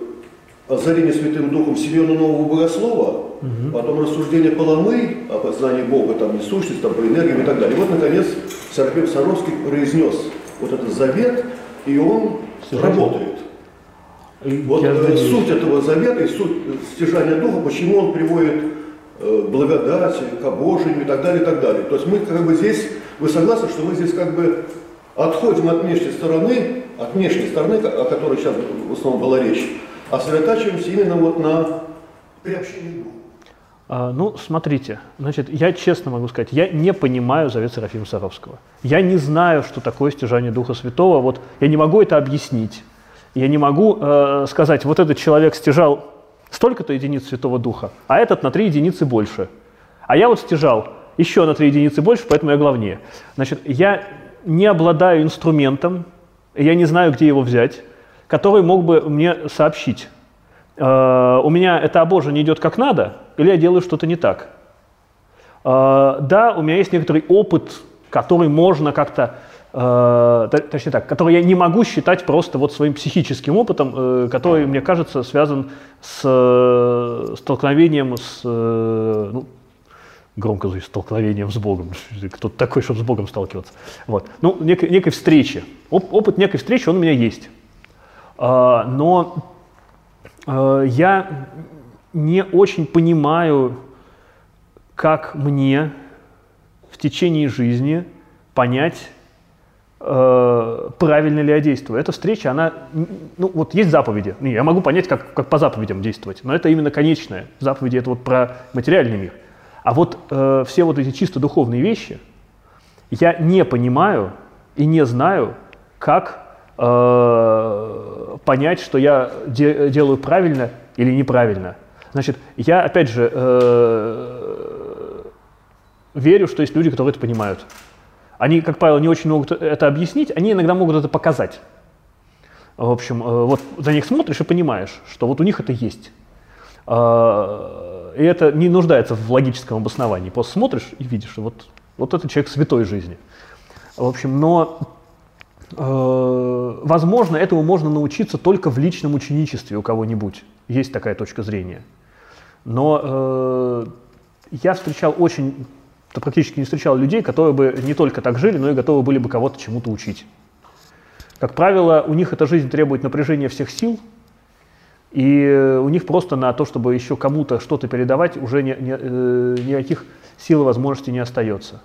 озарение Святым Духом Семена Нового Богослова, угу. потом рассуждение Паламы о познании Бога, там, несущность, там, по энергиям и так далее. И вот, наконец, Серафим Саровский произнес вот этот завет, и он работает. Вот э, суть этого завета и суть стяжания духа, почему он приводит э, благодать, к обожению и так далее, и так далее. То есть мы как бы здесь, вы согласны, что мы здесь как бы отходим от внешней стороны, от внешней стороны, о которой сейчас в основном была речь, а сосредотачиваемся именно вот на приобщении духа. А, ну, смотрите, значит, я честно могу сказать, я не понимаю завет Серафима Саровского. Я не знаю, что такое стяжание Духа Святого. Вот я не могу это объяснить. Я не могу э, сказать, вот этот человек стяжал столько-то единиц Святого Духа, а этот на три единицы больше. А я вот стяжал еще на три единицы больше, поэтому я главнее. Значит, я не обладаю инструментом, я не знаю, где его взять, который мог бы мне сообщить, э, у меня это обожение идет как надо, или я делаю что-то не так. Э, да, у меня есть некоторый опыт, который можно как-то э, точнее так, который я не могу считать просто вот своим психическим опытом, который, мне кажется, связан с столкновением с, ну, громко говорю, столкновением с Богом. <laughs> Кто-то такой, чтобы с Богом сталкиваться. Вот. Ну, некой, некой встречи. Оп, опыт некой встречи, он у меня есть. Но я не очень понимаю, как мне в течение жизни понять, э, правильно ли я действую. Эта встреча, она, ну вот есть заповеди, я могу понять, как, как по заповедям действовать, но это именно конечное. Заповеди это вот про материальный мир. А вот э, все вот эти чисто духовные вещи я не понимаю и не знаю, как э, понять, что я де делаю правильно или неправильно. Значит, я опять же э, верю, что есть люди, которые это понимают. Они, как правило, не очень могут это объяснить, они иногда могут это показать. В общем, э, вот за них смотришь и понимаешь, что вот у них это есть. Э, и это не нуждается в логическом обосновании. Просто смотришь и видишь, вот, вот этот человек святой жизни. В общем, но возможно, этому можно научиться только в личном ученичестве у кого-нибудь. Есть такая точка зрения. Но э, я встречал очень то практически не встречал людей, которые бы не только так жили, но и готовы были бы кого-то чему-то учить. Как правило, у них эта жизнь требует напряжения всех сил, и у них просто на то, чтобы еще кому-то что-то передавать, уже не, не, э, никаких сил и возможностей не остается.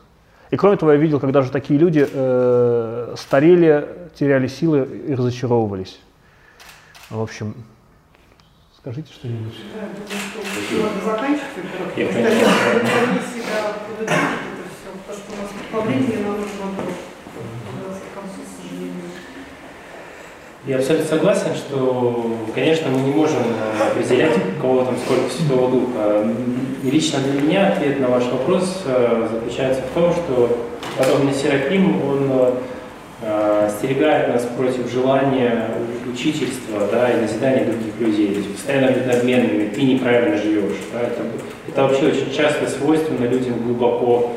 И кроме того, я видел, когда же такие люди э, старели, теряли силы и разочаровывались. В общем, скажите что-нибудь. Да, думаю, Я абсолютно согласен, что, конечно, мы не можем э, определять, кого там сколько Святого Духа. И лично для меня ответ на ваш вопрос э, заключается в том, что подобный Серафим, он э, остерегает нас против желания учительства да, и назидания других людей. То есть постоянно быть надменными, ты неправильно живешь. Да, это, это вообще очень часто свойственно людям глубоко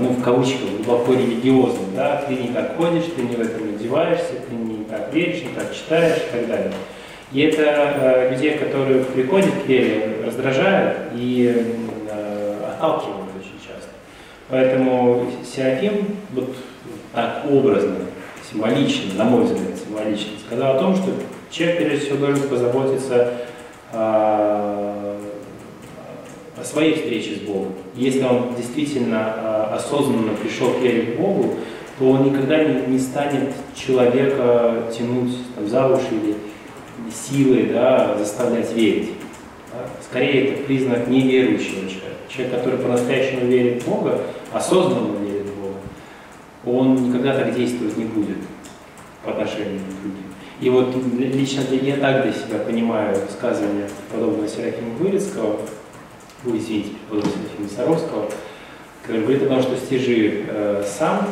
ну, в кавычках, глубоко религиозным, да, ты не так ходишь, ты не в этом одеваешься, ты не так веришь, не так читаешь и так далее. И это э, людей, которые приходят к вере, раздражает и э, отталкивает очень часто. Поэтому Серафим вот так образно, символично, на мой взгляд, символично, сказал о том, что человек прежде всего должен позаботиться о, о своей встрече с Богом. Если он действительно э, осознанно пришел к вере к Богу, то он никогда не, не станет человека тянуть там, за уши или силой да, заставлять верить. Скорее, это признак неверующего человека. Человек, который по-настоящему верит в Бога, осознанно верит в Бога, он никогда так действовать не будет по отношению к людям. И вот лично я так для себя понимаю высказывание подобного Серафима Вырицкого, вы извините, подобного Серафима Саровского, который говорит о том, что стяжи э, сам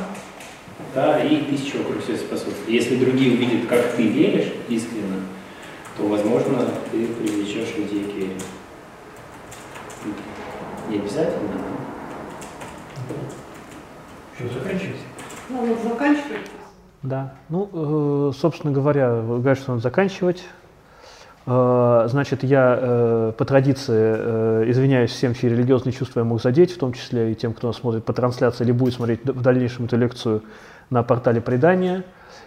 да, и тысяча вокруг все способствует. Если другие увидят, как ты веришь искренне, то, возможно, ты привлечешь людей к вере. Не обязательно, Все, заканчивается. Ну, вот заканчивать. Да. Ну, э, собственно говоря, что надо заканчивать. Э, значит, я э, по традиции извиняюсь всем, чьи религиозные чувства я мог задеть, в том числе и тем, кто нас смотрит по трансляции или будет смотреть в дальнейшем эту лекцию на портале предания.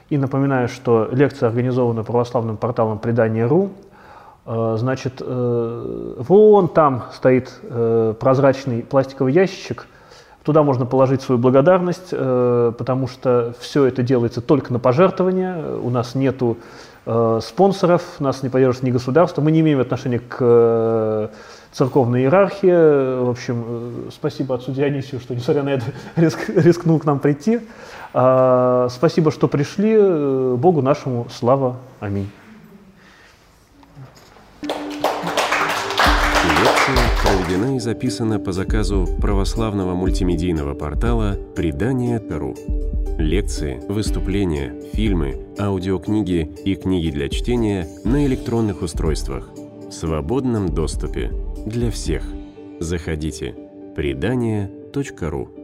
И напоминаю, что лекция организована православным порталом предания.ру. Э, значит, э, вон там стоит э, прозрачный пластиковый ящичек. Туда можно положить свою благодарность, потому что все это делается только на пожертвования. У нас нету спонсоров, нас не поддерживает ни государство. Мы не имеем отношения к церковной иерархии. В общем, спасибо отцу Дионисию, что, несмотря на это, <laughs> риск, рискнул к нам прийти. А, спасибо, что пришли. Богу нашему слава. Аминь. Проведена и записана по заказу православного мультимедийного портала «Предание.ру». Лекции, выступления, фильмы, аудиокниги и книги для чтения на электронных устройствах в свободном доступе для всех. Заходите. Предание.ру